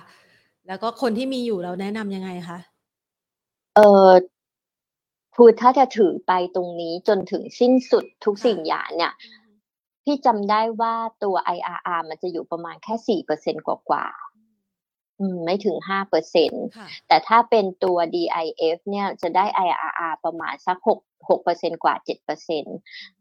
แล้วก็คนที่มีอยู่เราแนะนำยังไงคะเออ พูดถ้าจะถือไปตรงนี้จนถึงสิ้นสุดทุกสิ่งอย่างเนี่ยพี่จำได้ว่าตัว IRR มันจะอยู่ประมาณแค่สี่เปอร์เซ็นกว่าอืมไม่ถึงห้าเปอร์เซ็นแต่ถ้าเป็นตัว DIF เนี่ยจะได้ IRR ประมาณสักหกหกเปอร์เซ็นกว่าเจ็ดเปอร์เซ็น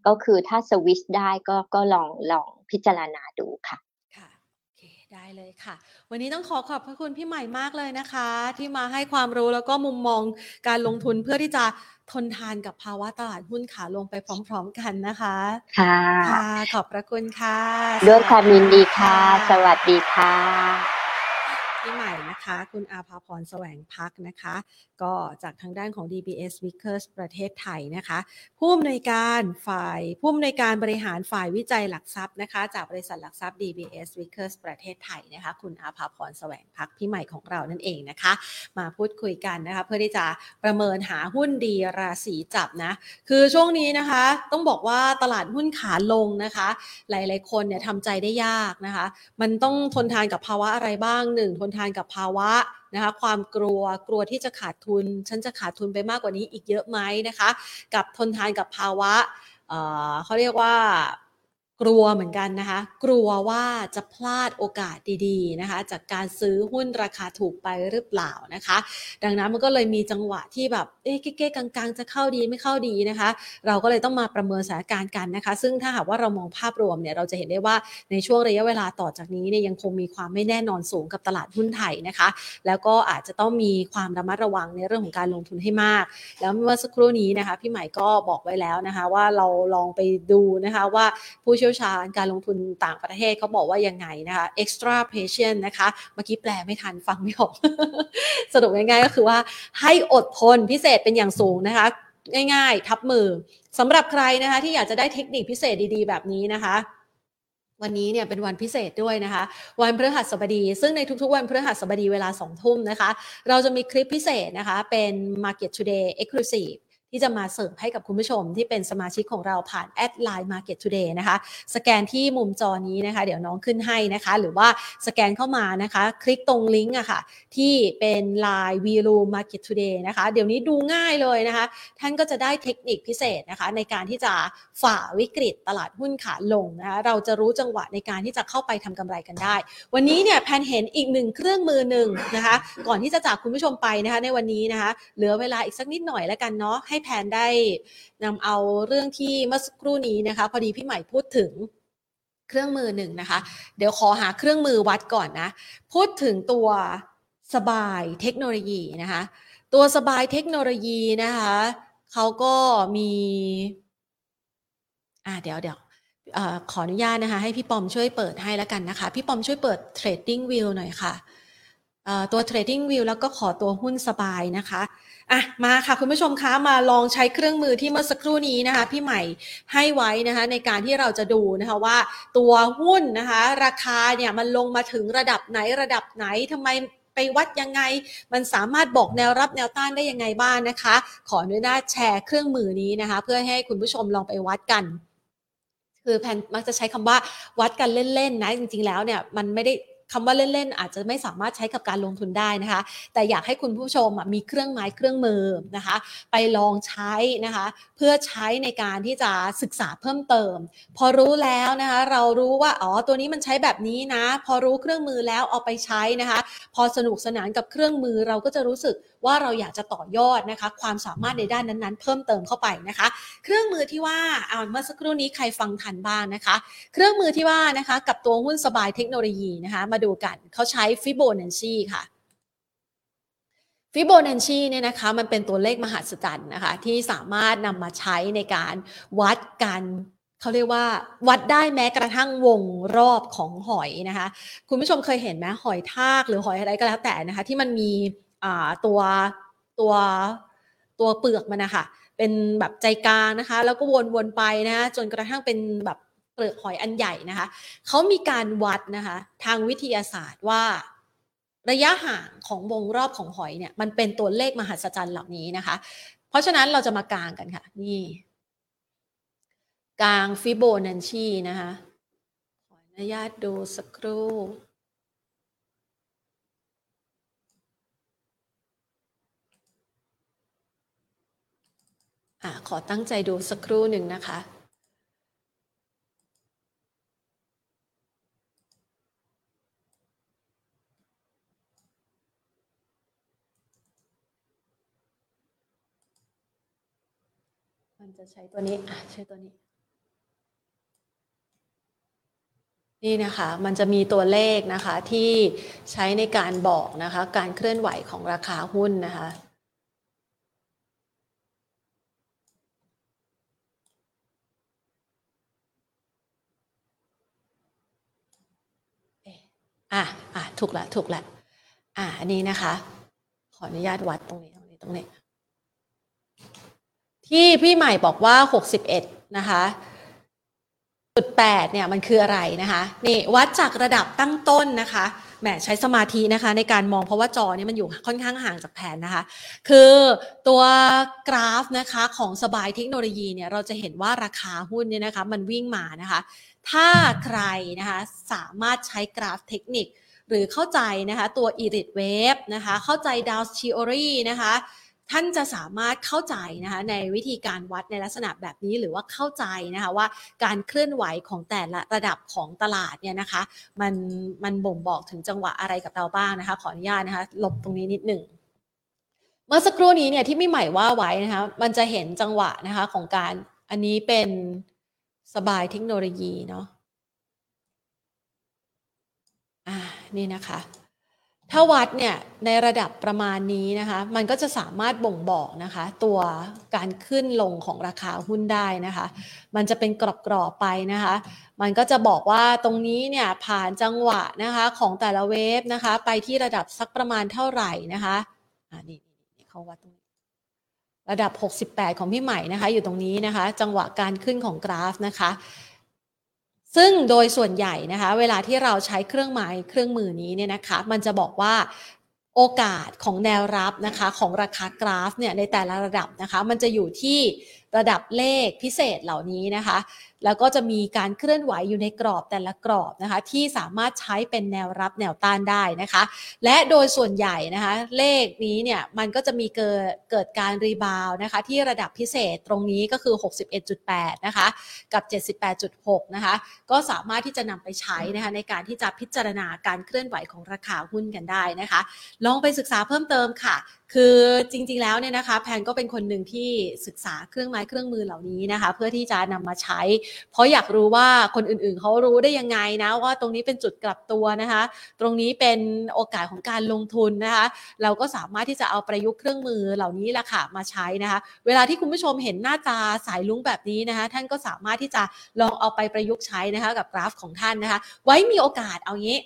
ก็คือถ้าสวิชได้ก็ก็ลองลองพิจารณาดูค่ะค่ะโอเคได้เลยค่ะ วันนี้ต้องขอขอบพระคุณพี่ใหม่มากเลยนะคะ ที่มาให้ความรู้แล้วก็มุมมองการลงทุนเพื่อที่จะ ทนทานกับภาวะตลาดหุ้นขาลงไปพร้อม ๆ กันนะคะ ค่ะค่ะขอบพระคุณค่ะ ด้วยความยินดีค่ะ สวัสดีค่ะ ที่ใหม่นะคะ คุณอาภาพรแสวงพักนะคะ ก็จากทางด้านของ DBS Vickers ประเทศไทยนะคะ ผู้อำนวยการฝ่ายผู้อำนวยการบริหารฝ่ายวิจัยหลักทรัพย์นะคะ จากบริษัทหลักทรัพย์ DBS Vickers ประเทศไทยนะคะ คุณอาภาพรแสวงพักพี่ใหม่ของเรานั่นเองนะคะ มาพูดคุยกันนะคะ เพื่อที่จะประเมินหาหุ้นดีราศีจับนะ คือช่วงนี้นะคะ ต้องบอกว่าตลาดหุ้นขาลงนะคะ หลาย ๆ คนเนี่ยทำใจได้ยากนะคะ มันต้องทนทานกับภาวะอะไรบ้างหนึ่งทนทานกับภาวะนะคะความกลัวกลัวที่จะขาดทุน ฉันจะขาดทุนไปมากกว่านี้อีกเยอะไหมนะคะ กับทนทานกับภาวะเขาเรียกว่า กลัวเหมือนกันนะคะ กลัวว่าจะพลาดโอกาสดีๆนะคะ จากการซื้อหุ้นราคาถูกไปหรือเปล่านะคะ ดังนั้นมันก็เลยมีจังหวะที่แบบเอ๊ะเก๊กลางๆ จะเข้าดีไม่เข้าดีนะคะ เราก็เลยต้องมาประเมินสถานการณ์กันนะคะ ซึ่งถ้าหากว่าเรามองภาพรวมเนี่ยเราจะเห็นได้ว่าในช่วงระยะเวลาต่อจากนี้เนี่ยยังคงมีความไม่แน่นอนสูงกับตลาดหุ้นไทยนะคะ แล้วก็อาจจะต้องมีความระมัดระวังในเรื่องของการลงทุนให้มาก แล้วเมื่อสักครู่นี้นะคะ พี่ใหม่ก็บอกไว้แล้วนะคะ ว่าเราลองไปดูนะคะว่าผู้เชี่ยวชาญการลงทุนต่างประเทศเขาบอกว่ายังไงนะคะ extra patient นะคะ เมื่อกี้แปลไม่ทันฟังไม่ออก สรุปง่ายๆก็คือว่าให้อดทนพิเศษเป็นอย่างสูงนะคะ ง่ายๆ ทับมือสำหรับใครนะคะที่อยากจะได้เทคนิคพิเศษดีๆ แบบนี้นะคะวันนี้เนี่ยเป็นวันพิเศษด้วยนะคะ วันพฤหัสบดี ซึ่งในทุกๆ วันพฤหัสบดีเวลาสองทุ่มนะคะ เราจะมีคลิปพิเศษนะคะ เป็น Market Today Exclusive ที่จะมาเสิร์ฟให้กับคุณผู้ชมที่เป็นสมาชิกของเราผ่าน add LINE Market Today นะคะ สแกนที่มุมจอนี้นะคะ เดี๋ยวน้องขึ้นให้นะคะ หรือว่าสแกนเข้ามานะคะ คลิกตรงลิงก์อะค่ะ ที่เป็น Line v l o Market Today นะคะ เดี๋ยวนี้ดูง่ายเลยนะคะ ท่านก็จะได้เทคนิคพิเศษนะคะ ในการที่จะฝ่าวิกฤตตลาดหุ้นขาลงนะคะเราจะรู้จังหวะในการที่จะเข้าไปทำกำไรกันได้ วันนี้เนี่ยแพนเห็นอีกหนึ่งเครื่องมือหนึ่งนะคะ ก่อนที่จะจากคุณผู้ชมไปนะคะ ในวันนี้นะคะ เหลือเวลาอีกสักนิดหน่อยแล้วกันเนาะให้แพนได้นำเอาเรื่องที่เมื่อสักครู่นี้นะคะ พอดีพี่ใหม่พูดถึงเครื่องมือหนึ่งนะคะ เดี๋ยวขอหาเครื่องมือวัดก่อนนะ พูดถึงตัวสบายเทคโนโลยีนะคะ ตัวสบายเทคโนโลยีนะคะเขาก็มีอ่าเดี๋ยวเดี๋ยวอขออนุญาตนะคะ ให้พี่ปอมช่วยเปิดให้แล้วกันนะคะ พี่ปอมช่วยเปิด Trading View หน่อยค่ะตัว Trading View แล้วก็ขอตัวหุ้นสบายนะคะ อะมาค่ะคุณผู้ชมคะมาลองใช้เครื่องมือที่เมื่อสักครู่นี้นะคะ พี่ใหม่ให้ไว้นะคะ ในการที่เราจะดูนะคะว่าตัวหุ้นนะคะ ราคาเนี่ยมันลงมาถึงระดับไหนระดับไหนทำไมไปวัดยังไง มันสามารถบอกแนวรับแนวต้านได้ยังไงบ้างนะคะ ขออนุญาตแชร์เครื่องมือนี้นะคะ เพื่อให้คุณผู้ชมลองไปวัดกัน คือแพนมักจะใช้คำว่าวัดกันเล่นๆนะ จริงๆแล้วเนี่ยมันไม่ได้ คำว่าเล่นๆ อาจจะไม่สามารถใช้กับการลงทุนได้นะคะ แต่อยากให้คุณผู้ชมมีเครื่องไม้เครื่องมือนะคะ ไปลองใช้นะคะ เพื่อใช้ในการที่จะศึกษาเพิ่มเติม พอรู้แล้วนะคะ เรารู้ว่าอ๋อตัวนี้มันใช้แบบนี้นะ พอรู้เครื่องมือแล้วเอาไปใช้นะคะ พอสนุกสนานกับเครื่องมือเราก็จะรู้สึกว่าเราอยากจะต่อยอดนะคะ ความสามารถในด้านนั้นๆ เพิ่มเติมเข้าไปนะคะ เครื่องมือที่ว่าเอาเมื่อสักครู่นี้ใครฟังทันบ้างนะคะ เครื่องมือที่ว่านะคะ กับตัวหุ้นสบายเทคโนโลยีนะคะ มาดูกันเขาใช้ฟิโบนัชชีค่ะฟิโบนัชชีเนี่ยนะคะมันเป็นตัวเลขมหัศจรรย์นะคะ ที่สามารถนำมาใช้ในการวัดการเขาเรียกว่าวัดได้แม้กระทั่งวงรอบของหอยนะคะ คุณผู้ชมเคยเห็นไหมหอยทากหรือหอยอะไรก็แล้วแต่นะคะ ที่มันมี ตัวตัวตัวเปลือกมันนะคะเป็นแบบใจกลางนะคะ แล้วก็วนๆไปนะจนกระทั่งเป็นแบบเปลือกหอยอันใหญ่นะคะเขามีการวัดนะคะทางวิทยาศาสตร์ว่าระยะห่างของวงรอบของหอยเนี่ยมันเป็นตัวเลขมหัศจรรย์เหล่านี้นะคะ เพราะฉะนั้นเราจะมากลางกันค่ะ นี่กลางฟิโบนัชชีนะคะขออนุญาตดูสักครู่ อขอตั้งใจดูสักครู่หนึ่งนะคะ มันจะใช้ตัวนี้อะใช้ตัวนี้ นี่นะคะ มันจะมีตัวเลขนะคะที่ใช้ในการบอกนะคะ การเคลื่อนไหวของราคาหุ้นนะคะ อะอะถูกละถูกละ อะอันนี้นะคะ ขออนุญาตวัดตรงนี้ตรงนี้ตรงนี้ ที่พี่ใหม่บอกว่า 61 นะคะจุดแปดเนี่ยมันคืออะไรนะคะนี่วัดจากระดับตั้งต้นนะคะแหมใช้สมาธินะคะในการมองเพราะว่าจอเนี่ยมันอยู่ค่อนข้างห่างจากแผนนะคะ คือตัวกราฟนะคะของสบายเทคโนโลยีเนี่ยเราจะเห็นว่าราคาหุ้นเนี่ยนะคะมันวิ่งมานะคะ ถ้าใครนะคะสามารถใช้กราฟเทคนิค หรือเข้าใจนะคะตัว e r i t Wave นะคะเข้าใจ Dow Theory นะคะท่านจะสามารถเข้าใจนะคะในวิธีการวัดในลักษณะแบบนี้หรือว่าเข้าใจนะคะว่าการเคลื่อนไหวของแต่ละระดับของตลาดเนี่ยนะคะมันมันบ่งบอกถึงจังหวะอะไรกับเราบ้างนะคะขออนุญาตนะคะลบตรงนี้นิดหนึ่งเมื่อสักครู่นี้เนี่ยที่ไม่ใหม่ว่าไว้นะคะมันจะเห็นจังหวะนะคะของการอันนี้เป็น สบายเทคโนโลยีเนาะอ่านี่นะคะ ถ้าวัดเนี่ยในระดับประมาณนี้นะคะ มันก็จะสามารถบ่งบอกนะคะ ตัวการขึ้นลงของราคาหุ้นได้นะคะ มันจะเป็นกรอบๆไปนะคะ มันก็จะบอกว่าตรงนี้เนี่ยผ่านจังหวะนะคะของแต่ละเวฟนะคะ ไปที่ระดับสักประมาณเท่าไหร่นะคะอ่านี่เขาวัดตรง ระดับ 68 ของพี่ใหม่นะคะ อยู่ตรงนี้นะคะ จังหวะการขึ้นของกราฟนะคะ ซึ่งโดยส่วนใหญ่นะคะ เวลาที่เราใช้เครื่องหมายเครื่องมือนี้เนี่ยนะคะ มันจะบอกว่าโอกาสของแนวรับนะคะของราคากราฟเนี่ยในแต่ละระดับนะคะ มันจะอยู่ที่ระดับเลขพิเศษเหล่านี้นะคะแล้วก็จะมีการเคลื่อนไหวอยู่ในกรอบแต่ละกรอบนะคะ ที่สามารถใช้เป็นแนวรับแนวต้านได้นะคะ และโดยส่วนใหญ่นะคะ เลขนี้เนี่ยมันก็จะมีเกิดเกิดการรีบาวนะคะ ที่ระดับพิเศษตรงนี้ก็คือ 61.8 นะคะ กับ 78.6 นะคะ ก็สามารถที่จะนำไปใช้นะคะในการที่จะพิจารณาการเคลื่อนไหวของราคาหุ้นกันได้นะคะ ลองไปศึกษาเพิ่มเติมค่ะ คือจริงๆ แล้วเนี่ยนะคะ แพนก็เป็นคนหนึ่งที่ศึกษาเครื่องไม้เครื่องมือเหล่านี้นะคะ เพื่อที่จะนำมาใช้เพราะอยากรู้ว่าคนอื่นๆเขารู้ได้ยังไงนะว่าตรงนี้เป็นจุดกลับตัวนะคะ ตรงนี้เป็นโอกาสของการลงทุนนะคะ เราก็สามารถที่จะเอาประยุกต์เครื่องมือเหล่านี้ละค่ะมาใช้นะคะ เวลาที่คุณผู้ชมเห็นหน้าตาสายลุ้งแบบนี้นะคะ ท่านก็สามารถที่จะลองเอาไปประยุกต์ใช้นะคะ กับกราฟของท่านนะคะ ไว้มีโอกาสเอางี้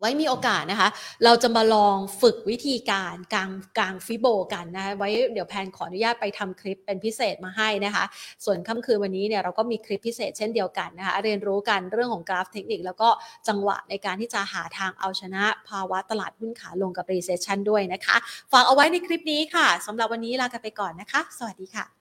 ไว้มีโอกาสนะคะ เราจะมาลองฝึกวิธีการกลางกลางฟิโบกันนะคะไว้เดี๋ยวแพนขออนุญาตไปทำคลิปเป็นพิเศษมาให้นะคะ ส่วนค่ำคืนวันนี้เนี่ยเราก็มีคลิปพิเศษเช่นเดียวกันนะคะ เรียนรู้กันเรื่องของกราฟเทคนิค แล้วก็จังหวะในการที่จะหาทางเอาชนะภาวะตลาดหุ้นขาลงกับ recession ด้วยนะคะ ฝากเอาไว้ในคลิปนี้ค่ะสำหรับวันนี้ลากันไปก่อนนะคะ สวัสดีค่ะ